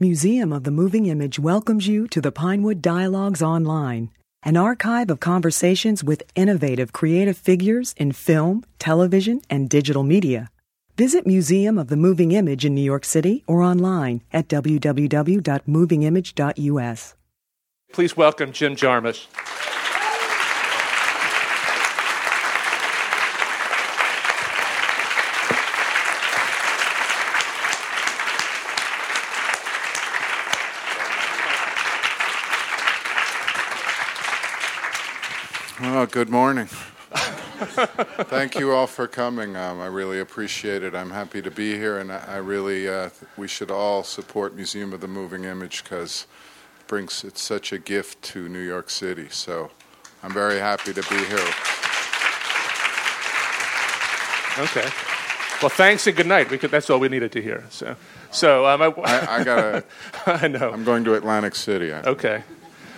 Museum of the Moving Image welcomes you to the Pinewood Dialogues Online, an archive of conversations with innovative creative figures in film, television, and digital media. Visit Museum of the Moving Image in New York City or online at www.movingimage.us. Please welcome Jim Jarmusch. Oh, good morning. Thank you all for coming. Um, I really appreciate it. I'm happy to be here, and I, I really uh, we should all support Museum of the Moving Image because it brings it's such a gift to New York City. So I'm very happy to be here. Okay. Well, thanks and good night. We could, that's all we needed to hear. So, so um, I, I, I gotta. I know. I'm going to Atlantic City. I, Okay.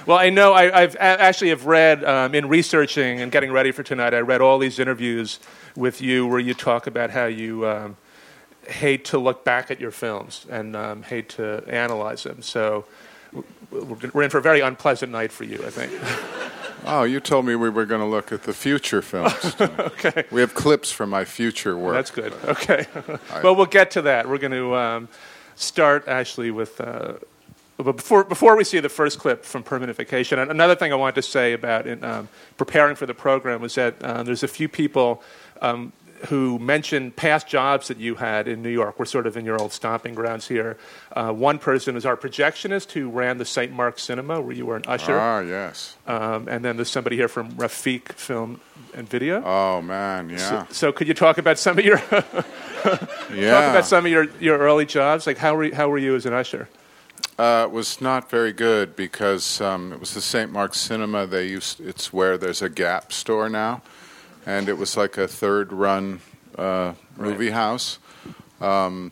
Well, I know I, I've actually have read um, in researching and getting ready for tonight. I read all these interviews with you where you talk about how you um, hate to look back at your films and um, hate to analyze them. So we're in for a very unpleasant night for you, I think. Oh, you told me we were going to look at the future films. okay. we have clips from my future work. That's good. Okay. well, we'll get to that. We're going to um, start actually with. Uh, but before, before we see the first clip from Permanent Vacation, another thing I wanted to say about in, um, preparing for the program was that uh, there's a few people um, who mentioned past jobs that you had in New York. We're sort of in your old stomping grounds here. Uh, one person was our projectionist who ran the St. Mark's Cinema, where you were an usher. Ah, yes. Um, and then there's somebody here from Rafik Film and Video. Oh man, yeah, So, so could you talk about some of your yeah. talk about some of your, your early jobs? Like how were you, how were you as an usher? Uh, it was not very good because um, it was the St. Mark's Cinema. They used it's where there's a Gap store now, and it was like a third-run uh, movie house. Um,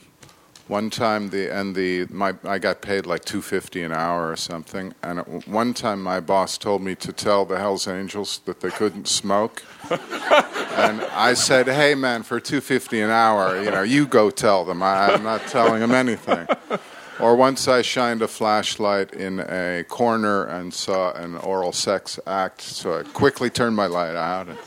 one time the and the my I got paid like two fifty an hour or something, and at one time my boss told me to tell the Hell's Angels that they couldn't smoke, and I said, "Hey man, for two fifty an hour, you know, you go tell them. I, I'm not telling them anything." Or once I shined a flashlight in a corner and saw an oral sex act, so I quickly turned my light out. And,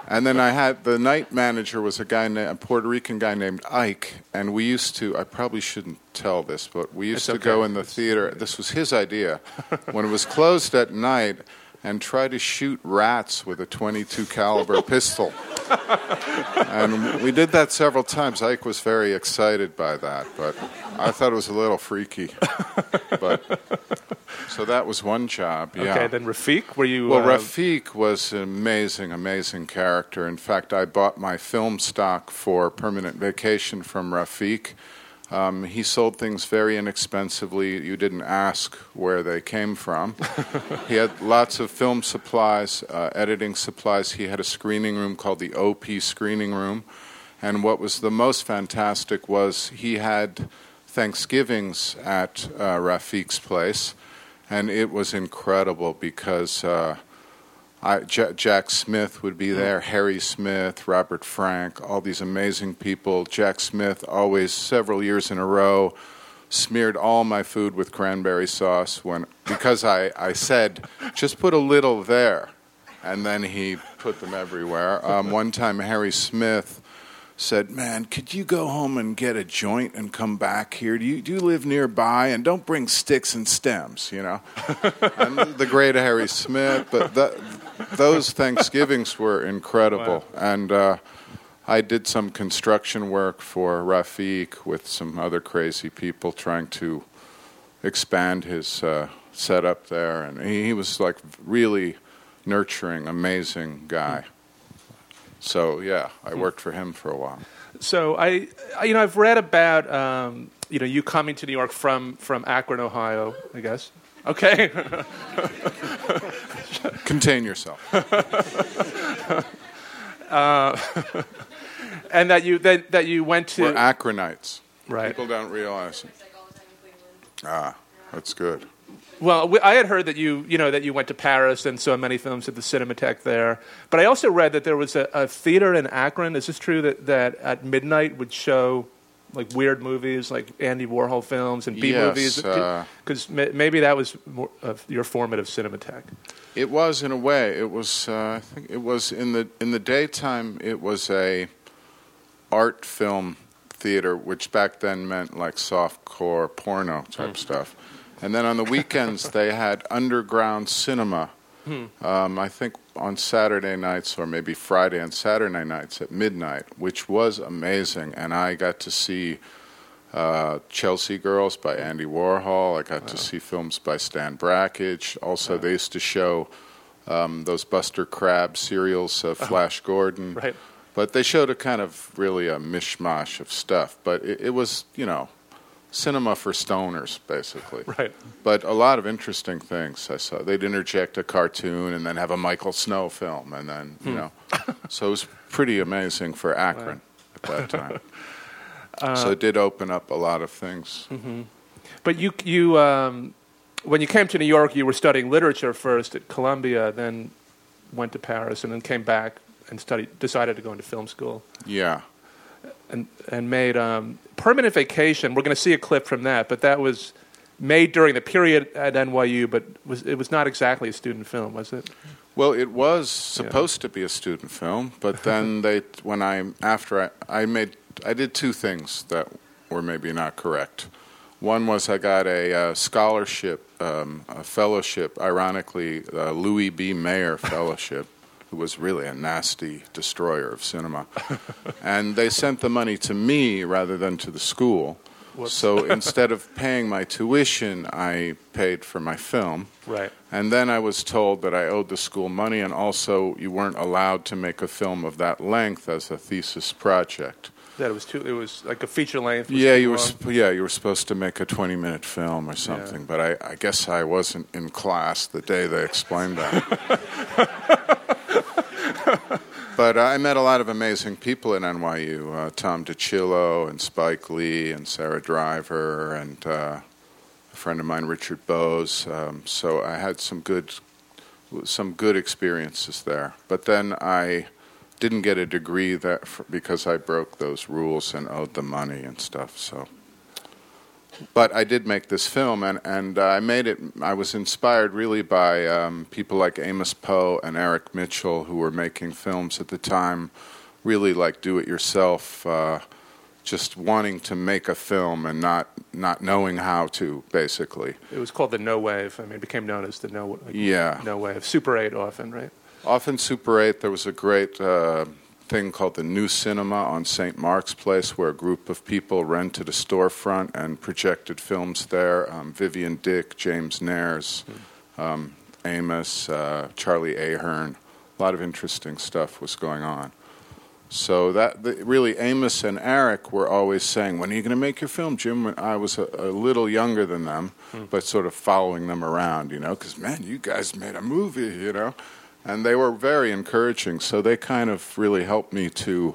and then I had the night manager was a guy, na- a Puerto Rican guy named Ike, and we used to. I probably shouldn't tell this, but we used It's to go in the theater. This was his idea when it was closed at night, and try to shoot rats with a 22 caliber pistol. And we did that several times. Ike was very excited by that, but I thought it was a little freaky. But so that was one job. Yeah. Okay, then Rafik, were you? well, uh, Rafik was an amazing, amazing character. In fact, I bought my film stock for Permanent Vacation from Rafik. Um, he sold things very inexpensively. You didn't ask where they came from. he had lots of film supplies, uh, editing supplies. He had a screening room called the OP Screening Room. And what was the most fantastic was he had Thanksgivings at uh, Rafik's place. And it was incredible because uh, I, J- Jack Smith would be there, Harry Smith, Robert Frank, all these amazing people. Jack Smith, always several years in a row, smeared all my food with cranberry sauce when because I, I said just put a little there, and then he put them everywhere. Um, one time, Harry Smith said, "Man, could you go home and get a joint and come back here? Do you do you live nearby? And don't bring sticks and stems, you know." and the great Harry Smith, but the, those Thanksgivings were incredible, and uh, I did some construction work for Rafik with some other crazy people trying to expand his uh, setup there, and he, he was like really nurturing, amazing guy. So yeah, I worked for him for a while. so I, I- you know, I've read about um, you know you coming to New York from from Akron, Ohio. I guess. Okay. Contain yourself. and that you that, that you went to We're Akronites. right. People don't realize it. Ah, that's good. Well, we- I had heard that you, you know, that you went to Paris and saw many films at the Cinematheque there. But I also read that there was a, a theater in Akron. Is this true that, that at midnight would show like weird movies, like Andy Warhol films and B Yes, movies? uh, Because maybe that was more of your formative cinematheque. It was in a way. It was. Uh, I think it was in the in the daytime. It was a art film theater, which back then meant like softcore porno type stuff. And then on the weekends they had underground cinema. Um, I think on Saturday nights or maybe Friday and Saturday nights at midnight, which was amazing. And I got to see uh, Chelsea Girls by Andy Warhol. I got to see films by Stan Brakhage. Also, they used to show um, those Buster Crabbe serials of Flash Gordon. Right. But they showed a kind of really a mishmash of stuff. But it, it was, you know, cinema for stoners, basically. Right. But a lot of interesting things I saw. They'd interject a cartoon and then have a Michael Snow film, and then you hmm. know, so it was pretty amazing for Akron at that time. so uh, it did open up a lot of things. Mm-hmm. But you, you, um, when you came to New York, you were studying literature first at Columbia, then went to Paris, and then came back and studied. Decided to go into film school, Yeah, and and made um, Permanent Vacation. We're going to see a clip from that, but that was made during the period at NYU, but was it was not exactly a student film, was it? well, it was supposed to be a student film, but then they, when I after I, I made, I did two things that were maybe not correct. One was I got a uh, scholarship, um, a fellowship, ironically, a Louis B. Mayer fellowship, who was really a nasty destroyer of cinema. and they sent the money to me rather than to the school. Whoops. So instead of paying my tuition, I paid for my film. Right. And then I was told that I owed the school money, and also you weren't allowed to make a film of that length as a thesis project. That it was too. It was like a feature length. Yeah, you were. Sp- yeah, you were supposed to make a twenty-minute film or something, but I, I guess I wasn't in class the day they explained that. but I met a lot of amazing people at NYU: uh, Tom DiCillo and Spike Lee and Sarah Driver and uh, a friend of mine, Richard Bose. Um, so I had some good, some good experiences there. But then I didn't get a degree that f because I broke those rules and owed the money and stuff. So, but I did make this film, and and uh, I made it. I was inspired really by um, people like Amos Poe and Eric Mitchell, who were making films at the time, really like do-it-yourself. Uh, just wanting to make a film and not not knowing how to, basically. It was called the No Wave. I mean, it became known as the No. Like, Yeah. No Wave. Super Eight, often, right? Often Super 8, there was a great uh, thing called the New Cinema on St. Mark's Place where a group of people rented a storefront and projected films there. Um, Vivienne Dick, James Nares, um, Amos, uh, Charlie Ahearn. A lot of interesting stuff was going on. So that the, really, Amos and Eric were always saying, "When are you going to make your film, Jim?" When I was a, a little younger than them, but sort of following them around, you know, because man, you guys made a movie, you know, and they were very encouraging. So they kind of really helped me to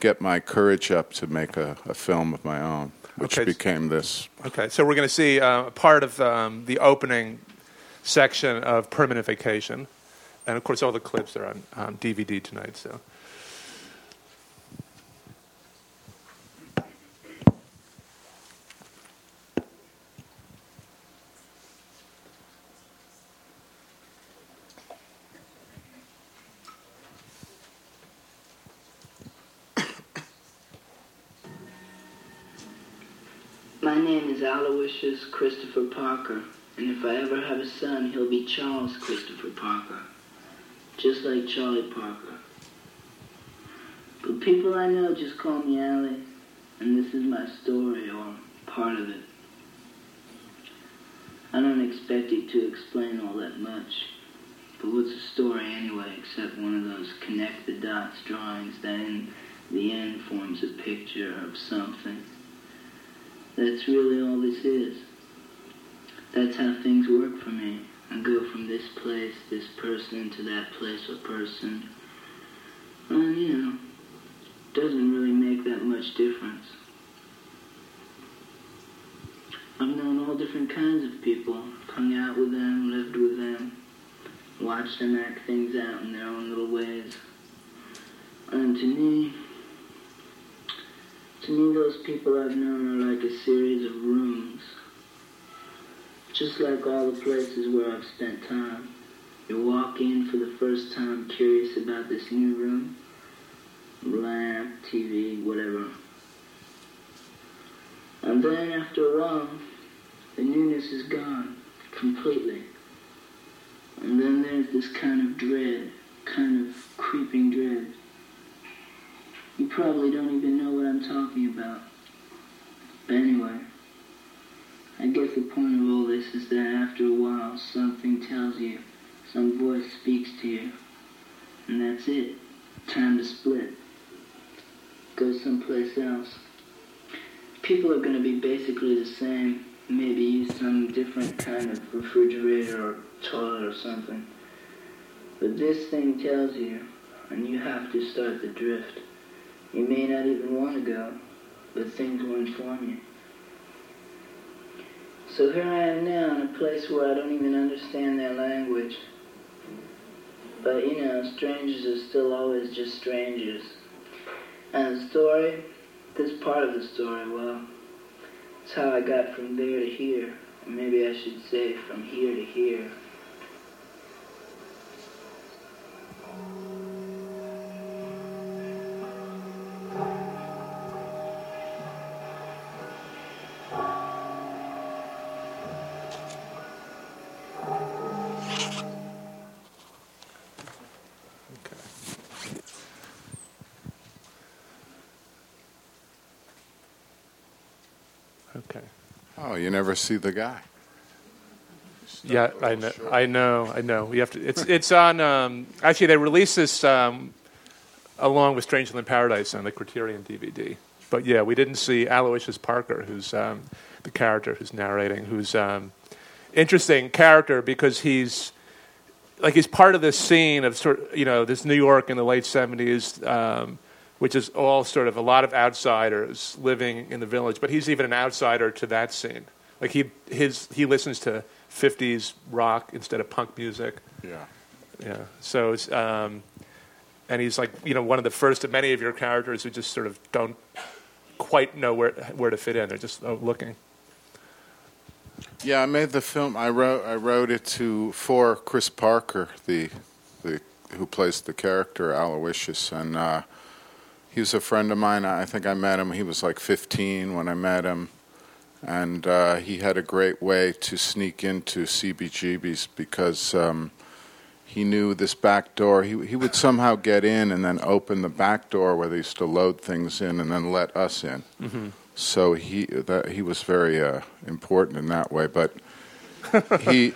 get my courage up to make a, a film of my own, which Okay. became this. Okay, so we're going to see uh, a part of um, the opening section of Permanent Vacation, and of course, all the clips are on um, DVD tonight. So. My name is Aloysius Christopher Parker, and if I ever have a son, he'll be Charles Christopher Parker, just like Charlie Parker. But people I know just call me Allie, and this is my story, or part of it. I don't expect it to explain all that much, but what's a story anyway, except one of those connect the dots drawings that in the end forms a picture of something. That's really all this is. That's how things work for me. I go from this place, this person, to that place or person. And, you know, doesn't really make that much difference. I've known all different kinds of people, hung out with them, lived with them, watched them act things out in their own little ways. And to me, To me, those people I've known are like a series of rooms. Just like all the places where I've spent time. You walk in for the first time curious about this new room. Lamp, TV, whatever. And then after a while, the newness is gone completely. And then there's this kind of dread, kind of creeping dread. You probably don't even know what I'm talking about. But anyway, I guess the point of all this is that after a while, something tells you, some voice speaks to you, and that's it. Time to split. Go someplace else. People are going to be basically the same. Maybe use some different kind of refrigerator or toilet or something. But this thing tells you, and you have to start the drift. You may not even want to go, but things will inform you. So here I am now in a place where I don't even understand their language. But you know, strangers are still always just strangers. And the story, this part of the story, well, it's how I got from there to here. Maybe I should say from here to here. You never see the guy. Yeah, I know. I know. I know. We have to. It's it's on. Um, actually, they released this um, along with Stranger Than Paradise on the Criterion DVD. But yeah, we didn't see Aloysius Parker, who's um, the character who's narrating, who's um, interesting character because he's like he's part of this scene of sort of, you know this New York in the late seventies, um, which is all sort of a lot of outsiders living in the village. But he's even an outsider to that scene. Like he his he listens to fifties rock instead of punk music. Yeah. Yeah. So it's, um, and he's like you know one of the first of many of your characters who just sort of don't quite know where where to fit in. They're just oh, looking. Yeah, I made the film. I wrote I wrote it to for Chris Parker, the the who plays the character Aloysius, and uh, he was a friend of mine. I think I met him. He was like 15 when I met him, and uh, he had a great way to sneak into CBGB's because um, he knew this back door. He he would somehow get in and then open the back door where they used to load things in, and then let us in. So he that he was very uh, important in that way, but he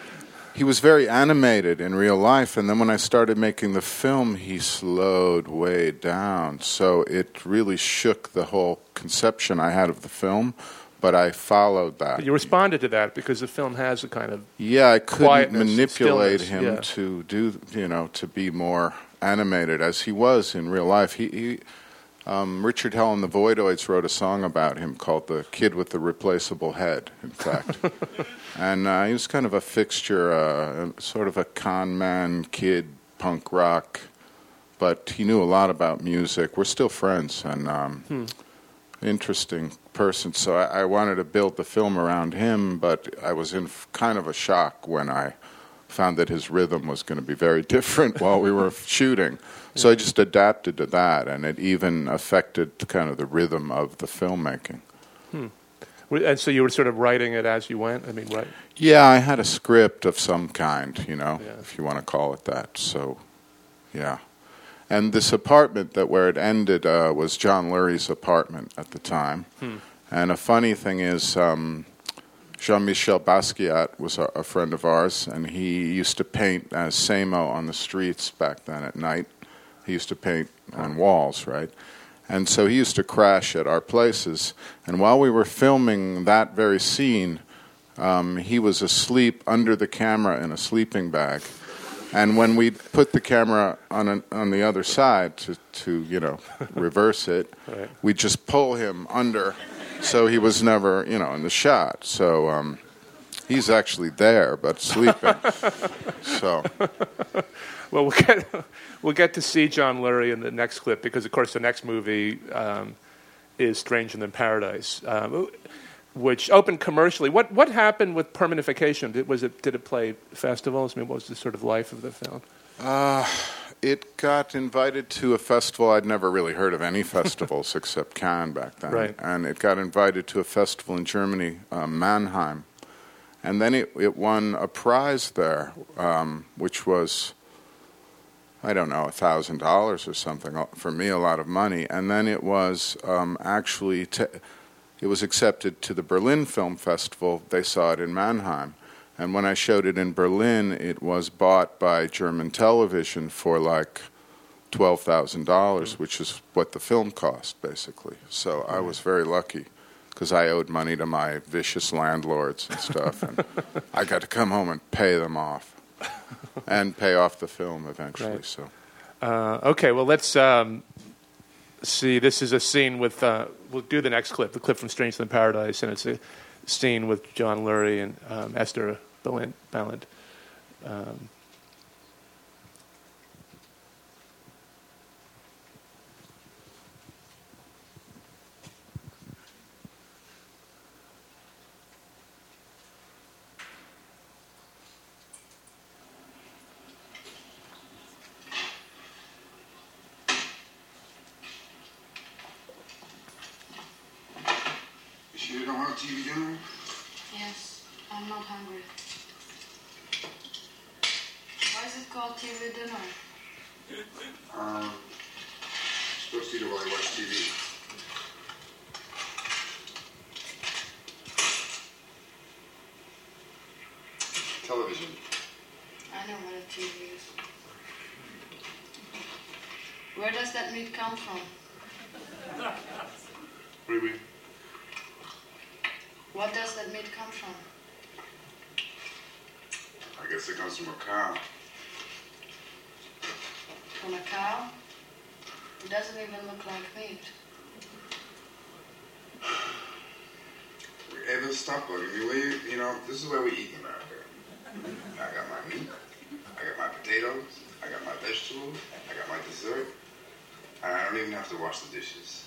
he was very animated in real life, and then when I started making the film, he slowed way down. So it really shook the whole conception I had of the film. But I followed that. But you responded to that because the film has a kind of Yeah, I couldn't manipulate him yeah. to do, you know, to be more animated as he was in real life. He, he um, Richard Hell and the Voidoids wrote a song about him called "The Kid with the Replaceable Head." In fact, and uh, he was kind of a fixture, uh, sort of a con man kid, punk rock, but he knew a lot about music. We're still friends, and um, interesting person. So I, I wanted to build the film around him, but I was in f- kind of a shock when I found that his rhythm was going to be very different while we were shooting. So I just adapted to that, and it even affected kind of the rhythm of the filmmaking. and so you were sort of writing it as you went. I mean, right? Yeah, I had a script of some kind, you know, Yeah. if you want to call it that. So, yeah. And this apartment that where it ended uh, was John Lurie's apartment at the time. And a funny thing is, um, Jean-Michel Basquiat was a, a friend of ours, and he used to paint as Samo on the streets back then at night. He used to paint on walls, right? And so he used to crash at our places. And while we were filming that very scene, um, he was asleep under the camera in a sleeping bag. And when we put the camera on an, on the other side to, to you know reverse it, Right. we just pull him under, so he was never you know in the shot. So um, he's actually there but sleeping. so Well, we'll get we'll get to see John Lurie in the next clip because, of course, the next movie um, is Stranger Than Paradise, um, which opened commercially. What what happened with Permanent Vacation? Did, was it did it play festivals? I mean, what was the sort of life of the film? Uh, it got invited to a festival. I'd never really heard of any festivals except Cannes back then. Right. And it got invited to a festival in Germany, uh, Mannheim. And then it, it won a prize there, um, which was, I don't know, $1,000 or something. uh, For me, a lot of money. And then it was um, actually, t- it was accepted to the Berlin Film Festival. They saw it in Mannheim. And when I showed it in Berlin, it was bought by German television for like twelve thousand dollars, which is what the film cost, basically. So I was very lucky because I owed money to my vicious landlords and stuff, and I got to come home and pay them off, and pay off the film eventually. Right. So Uh, okay, well let's um, see. This is a scene with. Uh, we'll do the next clip, the clip from Stranger in Paradise, and it's a scene with John Lurie and um, Eszter Balint. Um, You sure you don't want TV dinner? Yes, I'm not hungry. Why is it called TV dinner? Um, supposed to eat it while you watch TV. Television. I know what a TV is. Where does that meat come from? What do you mean? What does that meat come from? I guess it comes from a cow. From a cow? It doesn't even look like meat. Stop. We, you know, this is where we eat in America. I got my meat. I got my potatoes. I got my vegetables. I got my dessert. And I don't even have to wash the dishes.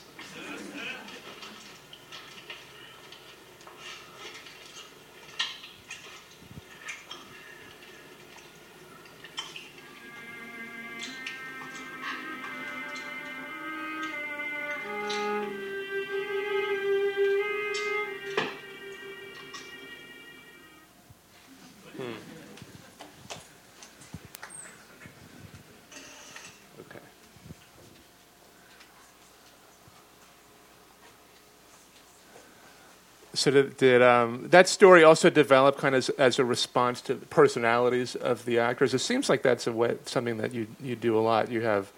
So did, did um, that story also develop kind of as, as a response to the personalities of the actors? It seems like that's a way, something that you you do a lot. You have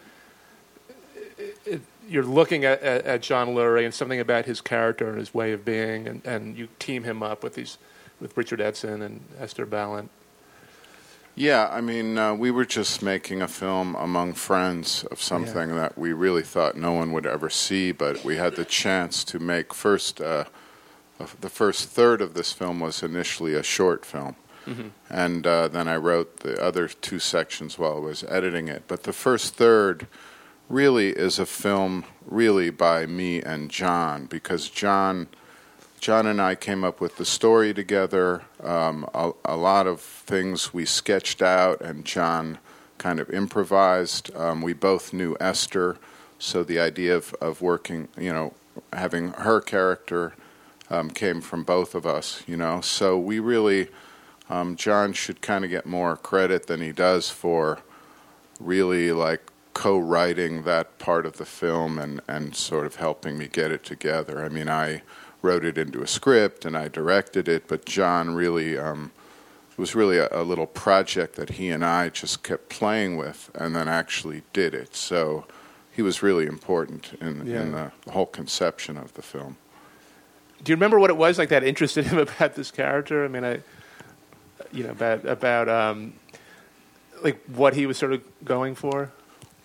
it, you're looking at, at, at John Lurie and something about his character and his way of being, and, and you team him up with these with Richard Edson and Eszter Balint. Yeah, I mean, uh, we were just making a film among friends of something that we really thought no one would ever see, but we had the chance to make first. Uh, the first third of this film was initially a short film, and uh, then I wrote the other two sections while I was editing it. But the first third really is a film, really by me and John, because John. John and I came up with the story together. Um, a, a lot of things we sketched out, and John kind of improvised. Um, we both knew Esther, so the idea of, of working, you know, having her character um, came from both of us, you know. So we really, um, John should kind of get more credit than he does for really like co-writing that part of the film and, and sort of helping me get it together. I mean, I wrote it into a script and I directed it, but John really um, it was really a, a little project that he and I just kept playing with and then actually did it. So he was really important in, in the whole conception of the film. Do you remember what it was like that interested him about this character? I mean, I, you know, about about um, like what he was sort of going for.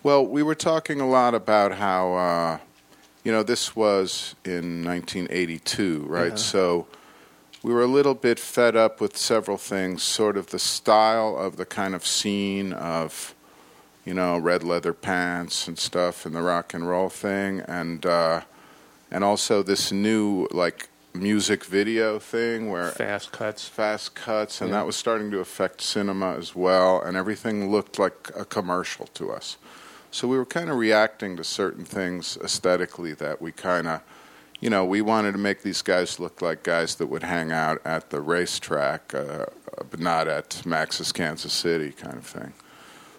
Well, we were talking a lot about how, uh, you know, this was in 1982, right? Yeah. So we were a little bit fed up with several things, sort of the style of the kind of scene of, you know, red leather pants and stuff and the rock and roll thing. And, uh, and also this new like music video thing where Fast cuts. fast cuts, and Yeah. that was starting to affect cinema as well, and everything looked like a commercial to us. So we were kind of reacting to certain things aesthetically that we kind of, you know, we wanted to make these guys look like guys that would hang out at the racetrack, uh, but not at Max's Kansas City kind of thing.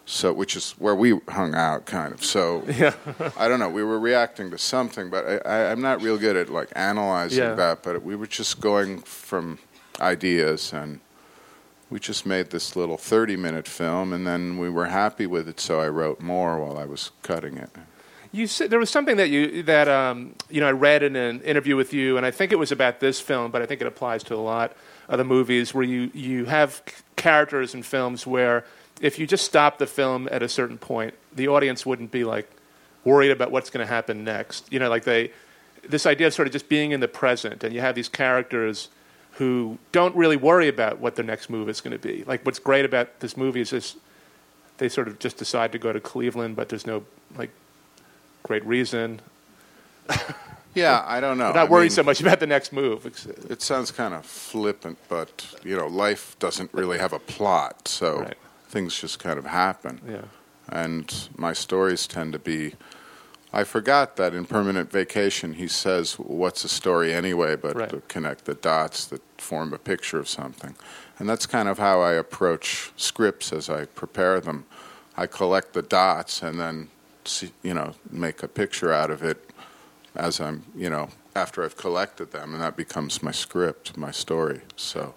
So, which is where we hung out, kind of. So, Yeah. I don't know. We were reacting to something, but I, I'm not real good at like analyzing Yeah. that. But we were just going from ideas, and we just made this little 30 minute film, and then we were happy with it. So I wrote more while I was cutting it. You said there was something that you that um, you know I read in an interview with you, and I think it was about this film, but I think it applies to a lot of the movies where you you have characters in films where if you just stop the film at a certain point, the audience wouldn't be like worried about what's going to happen next. You know, like they this idea of sort of just being in the present, and you have these characters who don't really worry about what their next move is going to be. Like what's great about this movie is this they sort of just decide to go to Cleveland, but there's no like great reason. Yeah, I don't know. Not I worried mean, so much about the next move. Uh, it sounds kind of flippant, but you know, life doesn't really have a plot, so Right. Things just kind of happen. Yeah. And my stories tend to be. I forgot that in Permanent Vacation he says, "What's a story anyway?" But Right. to connect the dots that form a picture of something, and that's kind of how I approach scripts as I prepare them. I collect the dots and then, see, you know, make a picture out of it as I'm, you know, after I've collected them, and that becomes my script, my story. So,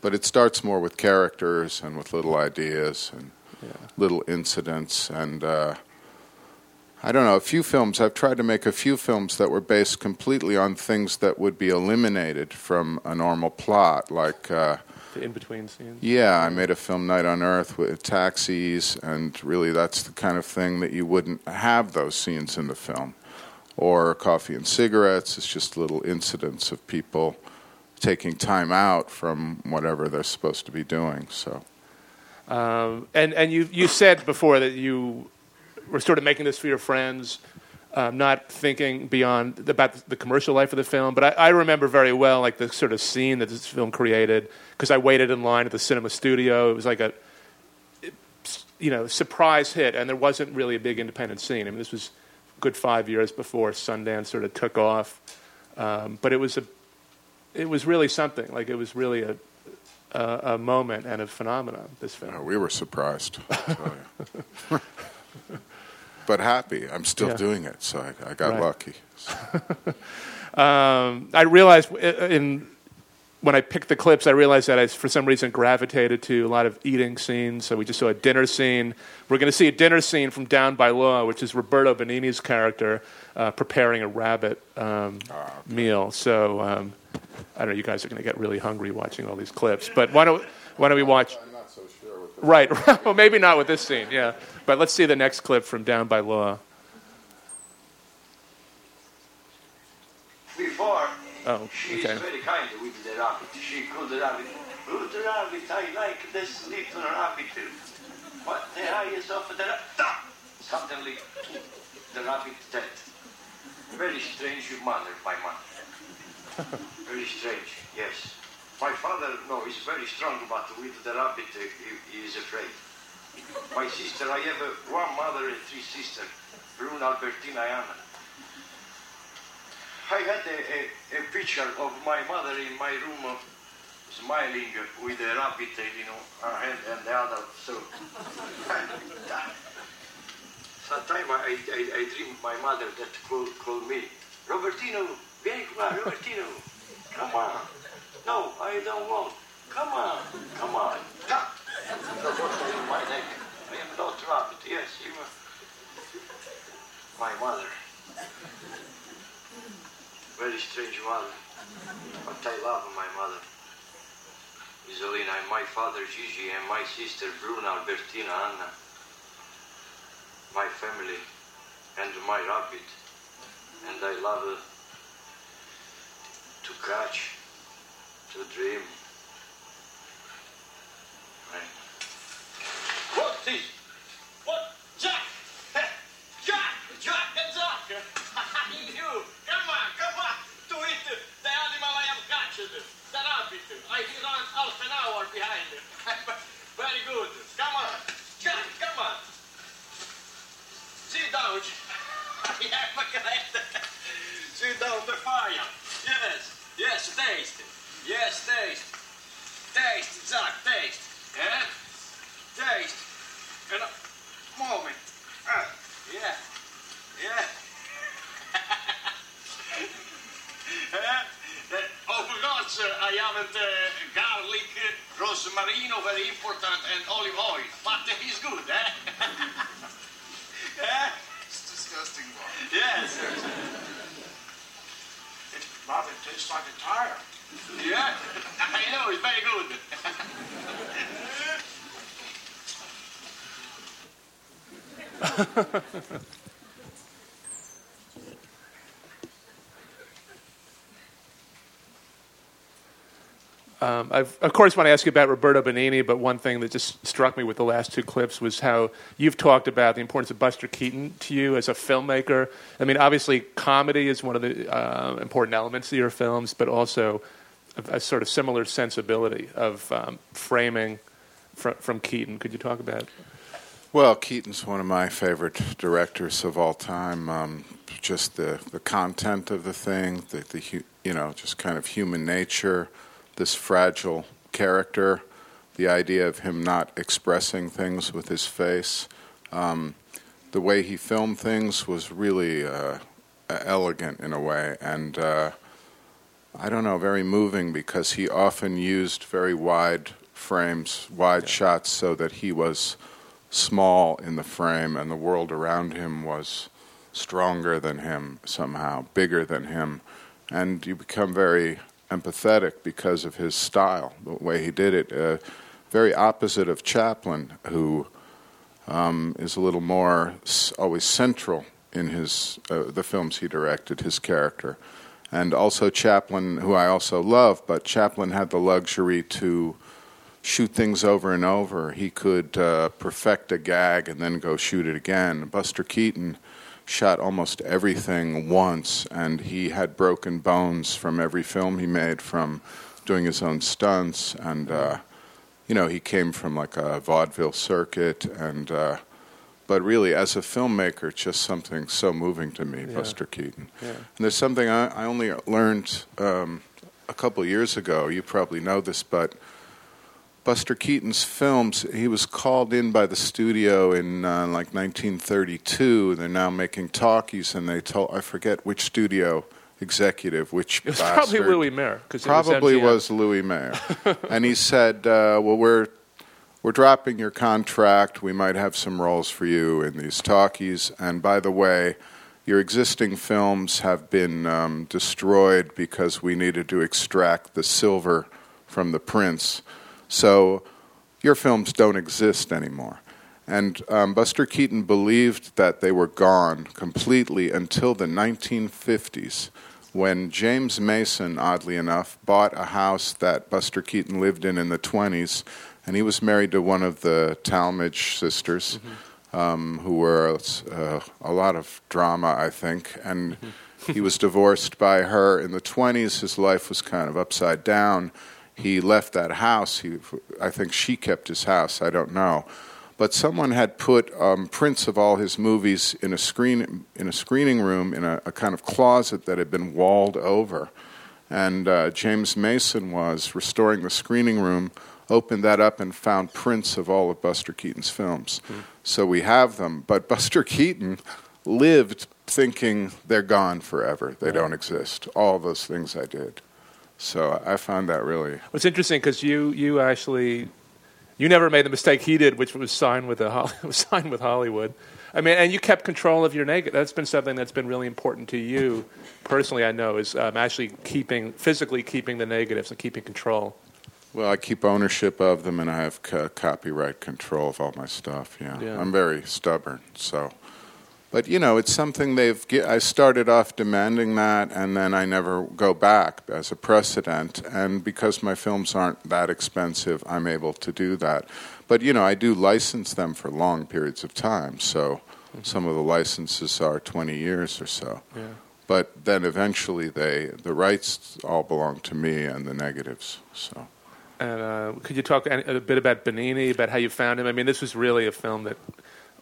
but it starts more with characters and with little ideas and little incidents, and uh, I don't know. A few films I've tried to make a few films that were based completely on things that would be eliminated from a normal plot, like. Uh, The in between scenes. yeah, I made a film Night on Earth with taxis, and really that's the kind of thing that you wouldn't have those scenes in the film. Or Coffee and Cigarettes, it's just little incidents of people taking time out from whatever they're supposed to be doing. So, Um, and and you you said before that you were sort of making this for your friends, um, not thinking beyond about the commercial life of the film. But I, I remember very well like the sort of scene that this film created because I waited in line at the cinema studio. It was like a you know surprise hit, and there wasn't really a big independent scene. I mean, this was good five years before Sundance sort of took off, um, but it was a it was really something. Like it was really a a, a moment and a phenomenon. This film. uh, we were surprised. I'll tell you. but happy. I'm still Yeah. doing it, so I, I got Right. lucky. um, I realized uh, in when I picked the clips, I realized that I, for some reason, gravitated to a lot of eating scenes. So we just saw a dinner scene. We're going to see a dinner scene from Down by Law, which is Roberto Benigni's character uh, preparing a rabbit um, meal. So um, I don't know. You guys are going to get really hungry watching all these clips. But why don't why don't we watch? I'm not so sure with Right. well, maybe not with this scene. Yeah. But let's see the next clip from Down by Law. Before, Oh, she okay. is very kind with the rabbit. She called the rabbit, oh, the rabbit, I like this little rabbit. Too. What the eyes of the rabbit? Suddenly, the rabbit dead. Very strange mother, my mother. Very strange, yes. My father, no, he's very strong, but with the rabbit, uh, he, he is afraid. My sister, I have uh, one mother and three sisters, Bruna, Albertina, Anna. I had a, a, a picture of my mother in my room, uh, smiling with a rabbit, uh, you know, her hand and the other. So, sometimes I, I, I dream my mother that call, call me, Robertino, vieni qua, Robertino, come on. No, I don't want. Come on, come on. My neck. I am not rabbit. Yes, you are. My mother. Very strange mother. But I love my mother. Isolina and my father Gigi and my sister Bruna, Albertina, Anna. My family and my rabbit. And I love uh, to catch, to dream. Right? What is? What? Jack! Jack! Jack and Jack! you! Come on, come on! To eat the animal I have catched, the rabbit. I run half an hour behind. Very good. Come on. Jack, come on. Sit down. I have a Sit down the fire. Yes. Yes, taste. Yes, taste. Taste, Zach, taste. Yeah? Taste. And a moment. Ah, yeah. Yeah. Eh, eh, oh, forgot, sir, I haven't uh, garlic, uh, rosmarino, very important, and olive oil. But uh, it's good, eh? eh? It's disgusting, Bob. Yes. Bob, it tastes like a tire. Yeah, I know, it's very good. Um, of course, want to ask you about Roberto Benigni, but one thing that just struck me with the last two clips was how you've talked about the importance of Buster Keaton to you as a filmmaker. I mean, obviously, comedy is one of the uh, important elements of your films, but also a, a sort of similar sensibility of um, framing fr- from Keaton. Could you talk about? Well, Keaton's one of my favorite directors of all time. Um, just the, the content of the thing, the, the you know, just kind of human nature, this fragile character, the idea of him not expressing things with his face. Um, the way he filmed things was really uh, elegant in a way, and uh, I don't know, very moving because he often used very wide frames, wide shots, so that he was small in the frame and the world around him was stronger than him somehow, bigger than him. And you become very empathetic because of his style, the way he did it. Uh, very opposite of Chaplin, who um, is a little more always central in his uh, the films he directed, his character. And also Chaplin, who I also love, but Chaplin had the luxury to shoot things over and over. He could uh, perfect a gag and then go shoot it again. Buster Keaton shot almost everything once, and he had broken bones from every film he made from doing his own stunts. And, uh, you know, he came from like a vaudeville circuit. And, uh, but really, as a filmmaker, just something so moving to me, Yeah. Buster Keaton. Yeah. And there's something I, I only learned um, a couple years ago. You probably know this, but Buster Keaton's films, he was called in by the studio in uh, like 1932. They're now making talkies, and they told, I forget which studio executive, which It was bastard, probably Louis Mayer. probably MGM. was Louis Mayer. and he said, uh, Well, we're, we're dropping your contract. We might have some roles for you in these talkies. And by the way, your existing films have been um, destroyed because we needed to extract the silver from the prints. So your films don't exist anymore. And um, Buster Keaton believed that they were gone completely until the 1950s, when James Mason, oddly enough, bought a house that Buster Keaton lived in in the 20s, and he was married to one of the Talmadge sisters, um, who were uh, a lot of drama, I think, and he was divorced by her in the 20s. His life was kind of upside down. He left that house. He, I think she kept his house. I don't know but someone had put um, prints of all his movies in a screen in a screening room in a, a kind of closet that had been walled over, and uh, James Mason was restoring the screening room, opened that up and found prints of all of Buster Keaton's films. So we have them, but Buster Keaton lived thinking they're gone forever. They don't exist. All those things I did. So I found that really It's interesting because you you actually you never made the mistake he did, which was sign with a Hol- was sign with Hollywood. I mean, and you kept control of your negative. That's been something that's been really important to you personally. I know is um, actually keeping physically keeping the negatives and keeping control. Well, I keep ownership of them, and I have co- copyright control of all my stuff. Yeah. Yeah. I'm very stubborn, so. But you know, it's something they've. I started off demanding that, and then I never go back as a precedent. And because my films aren't that expensive, I'm able to do that. But you know, I do license them for long periods of time. So some of the licenses are 20 years or so. Yeah. But then eventually, they the rights all belong to me and the negatives. So. And uh, could you talk a bit about Benigni, about how you found him? I mean, this was really a film that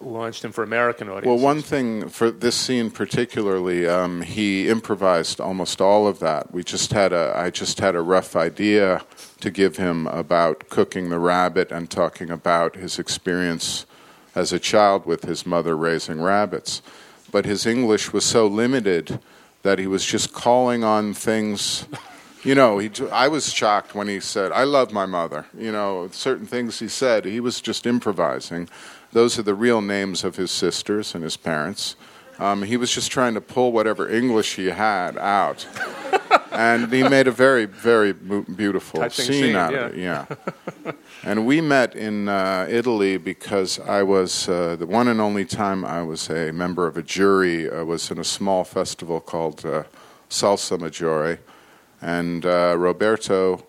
launched him for American audiences. Well, one thing for this scene particularly, um, he improvised almost all of that. We just had a, I just had a rough idea to give him about cooking the rabbit and talking about his experience as a child with his mother raising rabbits. But his English was so limited that he was just calling on things. You know, he, I was shocked when he said, I love my mother. You know, certain things he said, he was just improvising. Those are the real names of his sisters and his parents. Um, he was just trying to pull whatever English he had out. and he made a very, very beautiful Touching scene, scene, out yeah. of it. Yeah. and we met in uh, Italy because I was uh, the one and only time I was a member of a jury uh, was in a small festival called uh, Salsomaggiore, and uh, Roberto.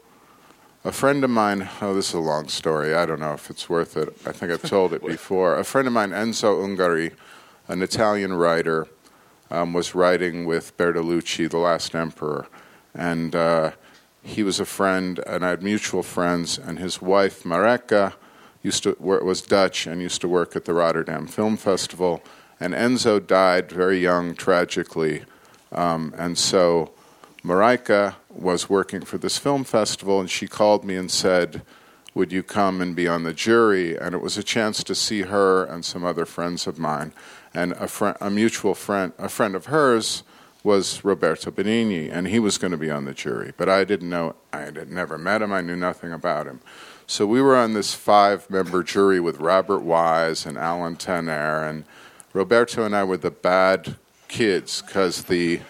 A friend of mine, oh, this is a long story. I don't know if it's worth it. I think I've told it before. A friend of mine, Enzo Ungari, an Italian writer, um, was writing with Bertolucci, The Last Emperor, and uh, he was a friend, and I had mutual friends. And his wife Mareka used to was Dutch and used to work at the Rotterdam Film Festival. And Enzo died very young, tragically, um, and so Marika was working for this film festival, and she called me and said, "Would you come and be on the jury?" And it was a chance to see her and some other friends of mine, and a, a mutual friend, a friend of hers, was Roberto Benigni, and he was going to be on the jury. But I didn't know; I had never met him. I knew nothing about him. So we were on this five-member jury with Robert Wise and Alain Tanner, and Roberto and I were the bad kids because the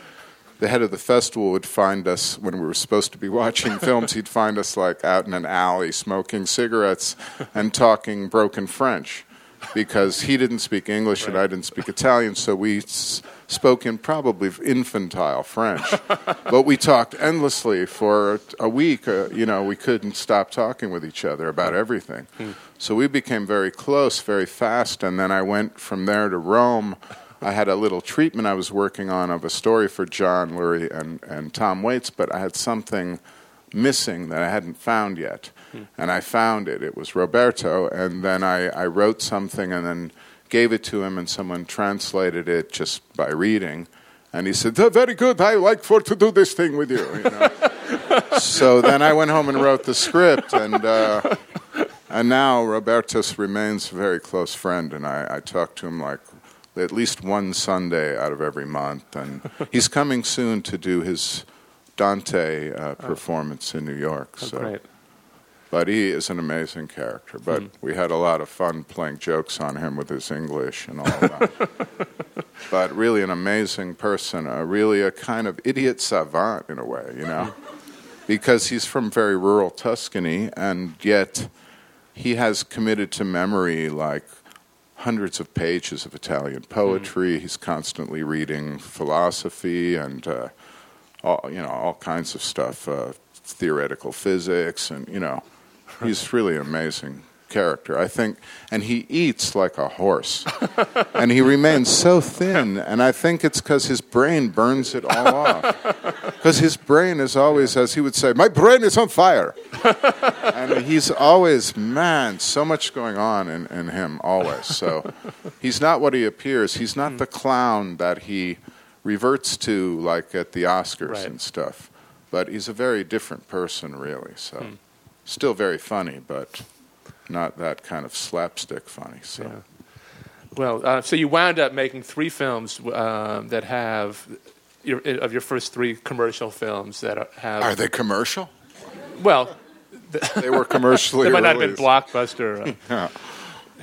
the head of the festival would find us when we were supposed to be watching films. He'd find us like out in an alley smoking cigarettes and talking broken French because he didn't speak English and I didn't speak Italian, so we s- spoke in probably infantile French. but we talked endlessly for a week. Uh, you know, we couldn't stop talking with each other about everything. So we became very close very fast, and then I went from there to Rome. I had a little treatment I was working on of a story for John Lurie and, and Tom Waits, but I had something missing that I hadn't found yet. And I found it. It was Roberto, and then I, I wrote something and then gave it to him, and someone translated it just by reading. And he said, "Oh, "Very good. I like for to do this thing with you." you know? so then I went home and wrote the script, and uh, and now Robertus remains a very close friend, and I, I talk to him like at least one Sunday out of every month, and he's coming soon to do his Dante uh, performance in New York. Oh, so, great. but he is an amazing character. But we had a lot of fun playing jokes on him with his English and all that. but really, an amazing person, uh, really a kind of idiot savant in a way, you know, because he's from very rural Tuscany, and yet he has committed to memory like hundreds of pages of Italian poetry. He's constantly reading philosophy and uh, all you know all kinds of stuff, uh, theoretical physics, and you know he's really amazing character. I think, and he eats like a horse, and he remains so thin. And I think it's because his brain burns it all off. Because his brain is always, as he would say, "My brain is on fire." and he's always man so much going on in, in him always so he's not what he appears he's not the clown that he reverts to like at the oscars Right. and stuff but he's a very different person really so hmm. still very funny but not that kind of slapstick funny so Yeah. Well, uh, so you wound up making three films uh, that have your, of your first three commercial films that are- have. are they commercial Well, they were commercially they might not have been blockbuster uh, Yeah.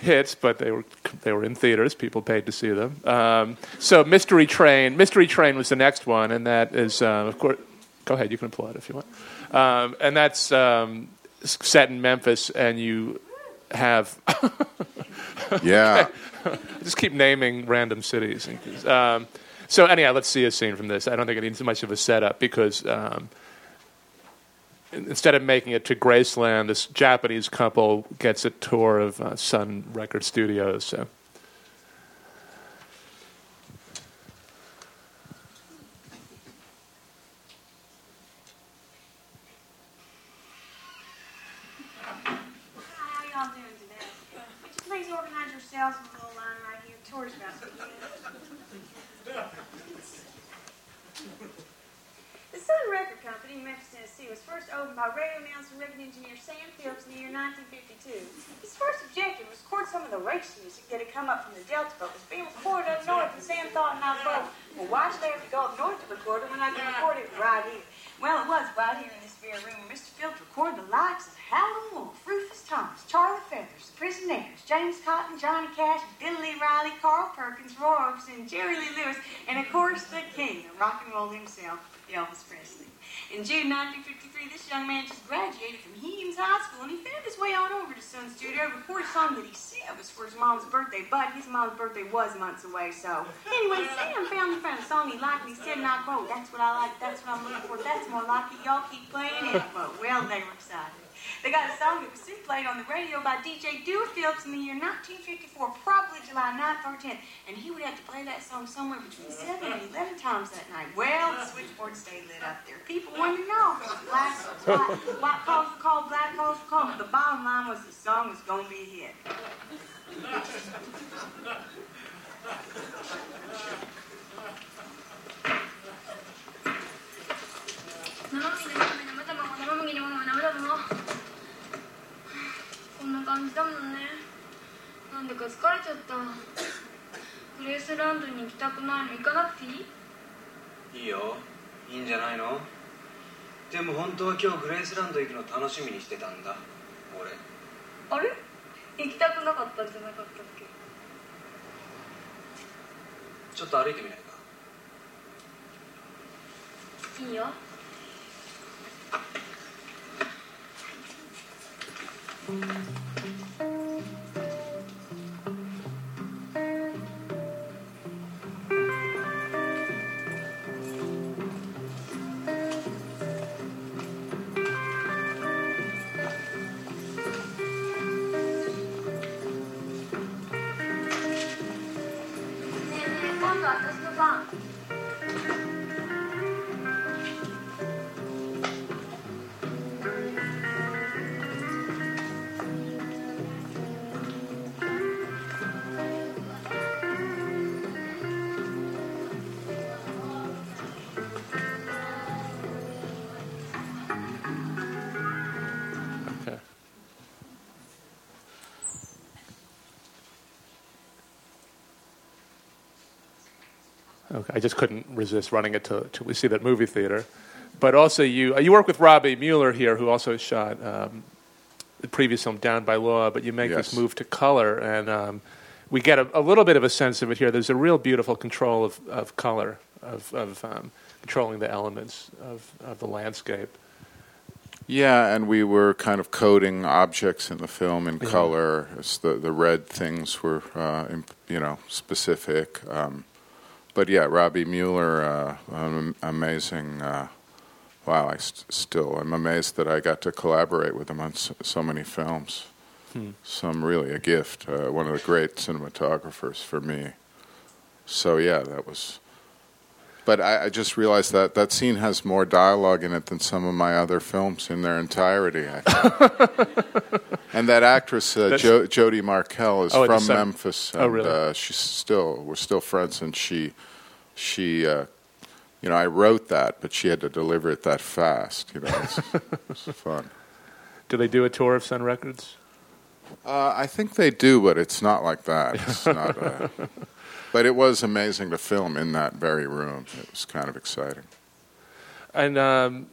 hits, but they were they were in theaters. People paid to see them. Um, so, Mystery Train. Mystery Train was the next one, and that is, uh, of course. Go ahead, you can applaud if you want. Um, and that's um, set in Memphis, and you have yeah just keep naming random cities. Um, so anyhow, let's see a scene from this. I don't think it needs much of a setup because um, instead of making it to Graceland, this Japanese couple gets a tour of uh, Sun Record Studios. So. y'all doing today? Would you please organize yourselves in a little line right here? Tour's about to begin. The Sun Record Company in Tennessee was first opened by radio announcer and engineer Sam Phillips in the year 1952. His first objective was to record some of the race music that had come up from the Delta, but was being recorded up north, and Sam thought, now, well, well, why should I have to go up north to record it when I can record it right here? Well, it was right here in this very room where Mr. Phillips recorded the likes of Howlin' Wolf, Rufus Thomas, Charlie Feathers, the Prisonaires, James Cotton, Johnny Cash, Billy Riley, Carl Perkins, Roy Orbison, Jerry Lee Lewis, and of course the king of rock and roll himself, Elvis Presley. In June 1953, this young man just graduated from Humes High School, and he found his way on over to Sun Studio to record a song that he said was for his mom's birthday, but his mom's birthday was months away, so. Anyway, Sam found, found a song he liked, and he said, and I quote, that's what I like, that's what I'm looking for, that's more like it, y'all keep playing it. But, well, they were excited. They got a song that was played on the radio by DJ Dewey Phillips in the year 1954, probably July 9th or 10th, and he would have to play that song somewhere between 7 and 11 times that night. Well, the switchboard stayed lit up there. People wanted to know if black, white, white calls were called, black calls were called. but the bottom line was the song was going to be a hit. Mama, mama, mama, mama, mama, mama, mama, mama, mama, mama, mama, mama, mama, mama, mama, mama, んな感じだもんね。なんでか疲れちゃった。グレースランドに行きたくない。の行かなくていい？いいよ。いいんじゃないの？でも本当は今日グレースランド行くの楽しみにしてたんだ。俺。あれ？行きたくなかったんじゃなかったっけ？ちょっと歩いてみないか？いいよねえ Okay, I just couldn't resist running it to, to see that movie theater. But also, you uh, you work with Robby Müller here, who also shot um, the previous film Down by Law. But you make Yes. this move to color, and um, we get a, a little bit of a sense of it here. There's a real beautiful control of, of color, of, of um, controlling the elements of, of the landscape. Yeah, and we were kind of coding objects in the film in Yeah. color. The the red things were, uh, imp- you know, specific. Um, but yeah, Robby Müller, uh, an amazing. Uh, wow, I st- still I'm amazed that I got to collaborate with him on so, so many films. Hmm. Some really a gift. Uh, one of the great cinematographers for me. So yeah, that was. But I, I just realized that that scene has more dialogue in it than some of my other films in their entirety. I think. and that actress, uh, jo- Jodie Markell, is Oh, from Memphis. And, Oh, really? Uh, she's still we're still friends, and she she uh, you know I wrote that, but she had to deliver it that fast. You know, it's, it's fun. Do they do a tour of Sun Records? Uh, I think they do, but it's not like that. It's not. But it was amazing to film in that very room. It was kind of exciting. And um,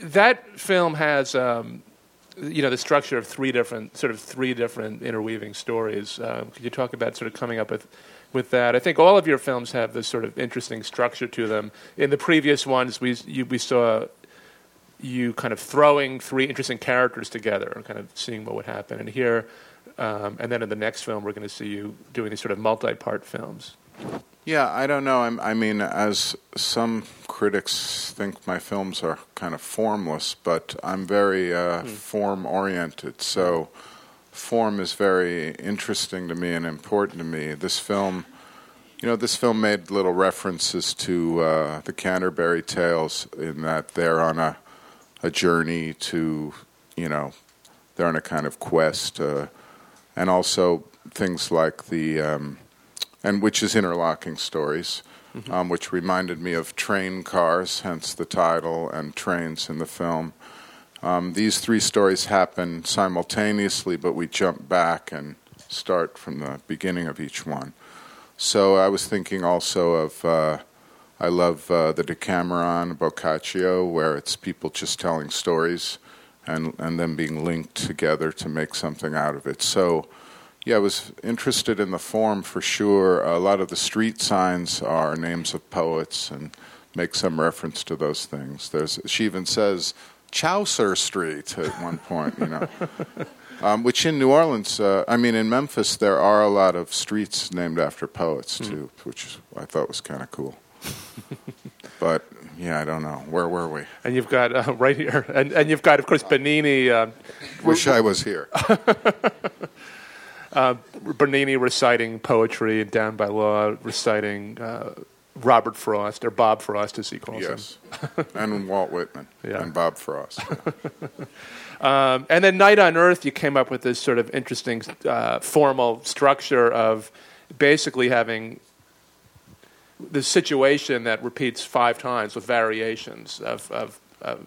that film has, um, you know, the structure of three different, sort of three different interweaving stories. Um, could you talk about sort of coming up with, with that? I think all of your films have this sort of interesting structure to them. In the previous ones, we you, we saw you kind of throwing three interesting characters together and kind of seeing what would happen. And here, um, and then in the next film, we're going to see you doing these sort of multi-part films. Yeah, I don't know. I'm, I mean, as some critics think my films are kind of formless, but I'm very uh, form oriented. So, form is very interesting to me and important to me. This film, you know, this film made little references to uh, the Canterbury Tales in that they're on a, a journey to, you know, they're on a kind of quest, uh, and also things like the um, and which is interlocking stories, Mm-hmm. um, which reminded me of train cars, hence the title, and trains in the film. Um, these three stories happen simultaneously, but we jump back and start from the beginning of each one. So I was thinking also of uh, I love uh, the Decameron Boccaccio, where it's people just telling stories and and then being linked together to make something out of it. So yeah, I was interested in the form for sure. A lot of the street signs are names of poets and make some reference to those things. There's she even says Chaucer Street at one point, you know. Um, which in New Orleans, uh, I mean, in Memphis, there are a lot of streets named after poets too, which I thought was kind of cool. but yeah, I don't know. Where were we? And you've got uh, right here, and, and you've got, of course, Benigni. Uh, Wish I was here. uh, Benigni reciting poetry, and Down by Law reciting uh, Robert Frost, or Bob Frost, as he calls yes, him. and Walt Whitman Yeah. and Bob Frost. Um, and then Night on Earth, you came up with this sort of interesting uh, formal structure of basically having the situation that repeats five times with variations of, of, of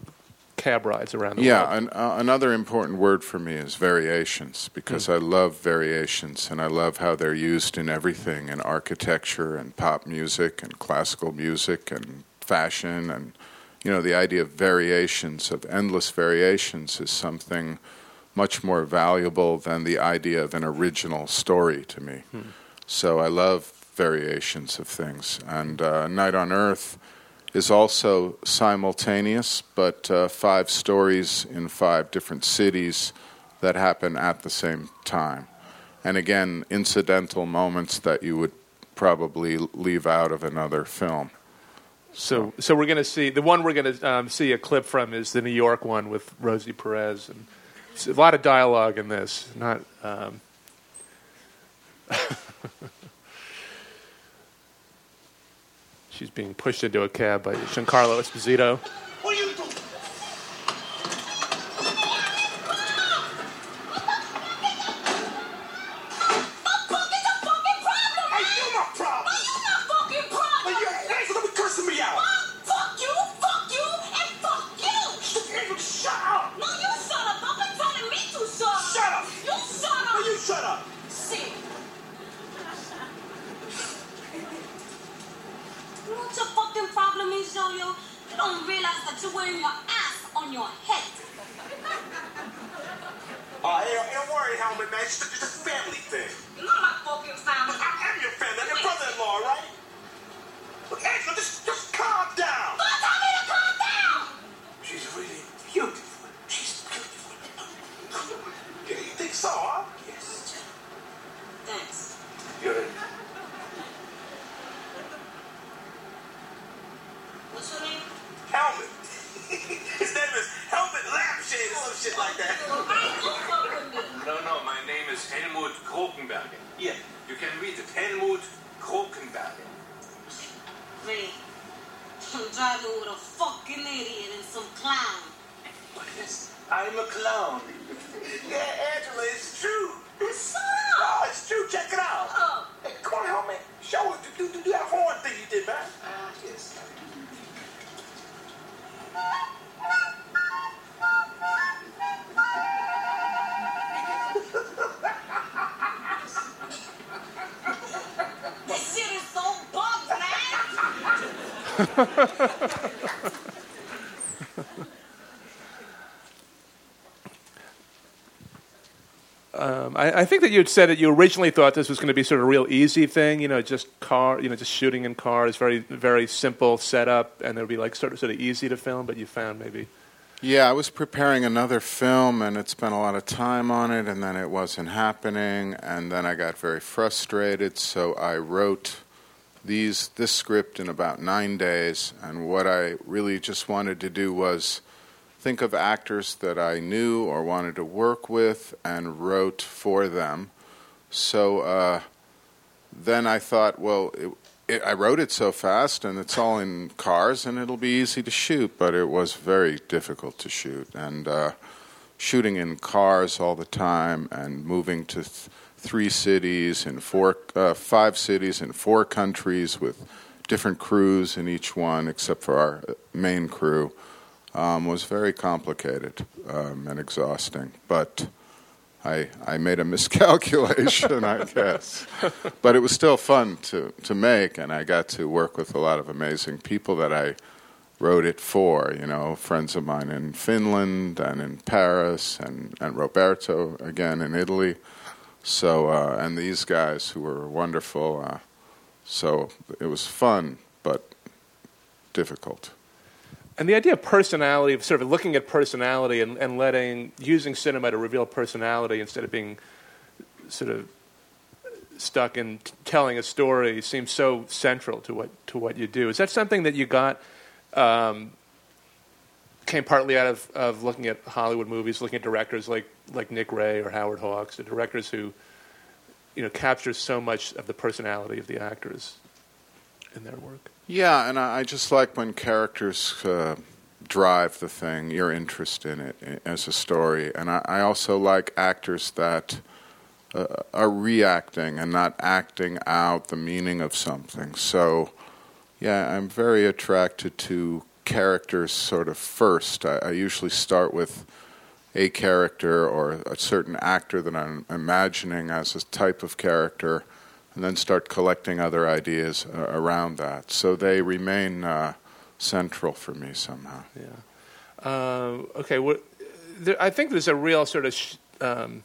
cab rides around the yeah, world. and uh, another important word for me is variations because I love variations and I love how they're used in everything in architecture and pop music and classical music and fashion and you know the idea of variations of endless variations is something much more valuable than the idea of an original story to me. So I love variations of things and uh, Night on Earth is also simultaneous, but uh, five stories in five different cities that happen at the same time. And again, incidental moments that you would probably leave out of another film. So, so we're going to see the one we're going to um, see a clip from is the New York one with Rosie Perez, and a lot of dialogue in this. Not um, she's being pushed into a cab by Giancarlo Esposito. Um, I, I think that you had said that you originally thought this was going to be sort of a real easy thing, you know, just car, you know, just shooting in cars, very very simple setup, and it would be like sort of sort of easy to film. But you found maybe Yeah, I was preparing another film and it spent a lot of time on it and then it wasn't happening and then I got very frustrated so I wrote these this script in about 9 days and what I really just wanted to do was think of actors that I knew or wanted to work with and wrote for them. So uh, then I thought, well, it, it, I wrote it so fast, and it's all in cars, and it'll be easy to shoot. But it was very difficult to shoot, and uh, shooting in cars all the time and moving to th- three cities in four, uh, five cities in four countries with different crews in each one, except for our main crew, um, was very complicated um, and exhausting. But I, I made a miscalculation, I guess. But it was still fun to, to make, and I got to work with a lot of amazing people that I wrote it for, you know, friends of mine in Finland and in Paris, and, and Roberto again in Italy. So, uh, and these guys who were wonderful. Uh, so it was fun, but difficult. And the idea of personality, of sort of looking at personality and, and letting, using cinema to reveal personality instead of being sort of stuck in t- telling a story, seems so central to what to what you do. Is that something that you got? Um, came partly out of, of looking at Hollywood movies, looking at directors like like Nick Ray or Howard Hawks, the directors who, you know, capture so much of the personality of the actors in their work. Yeah, and I, I just like when characters uh, drive the thing, your interest in it as a story. And I, I also like actors that uh, are reacting and not acting out the meaning of something. So, yeah, I'm very attracted to characters sort of first. I, I usually start with a character or a certain actor that I'm imagining as a type of character, and then start collecting other ideas uh, around that. So they remain uh, central for me somehow. Yeah. Um, okay. Well, there, I think there's a real sort of sh- um,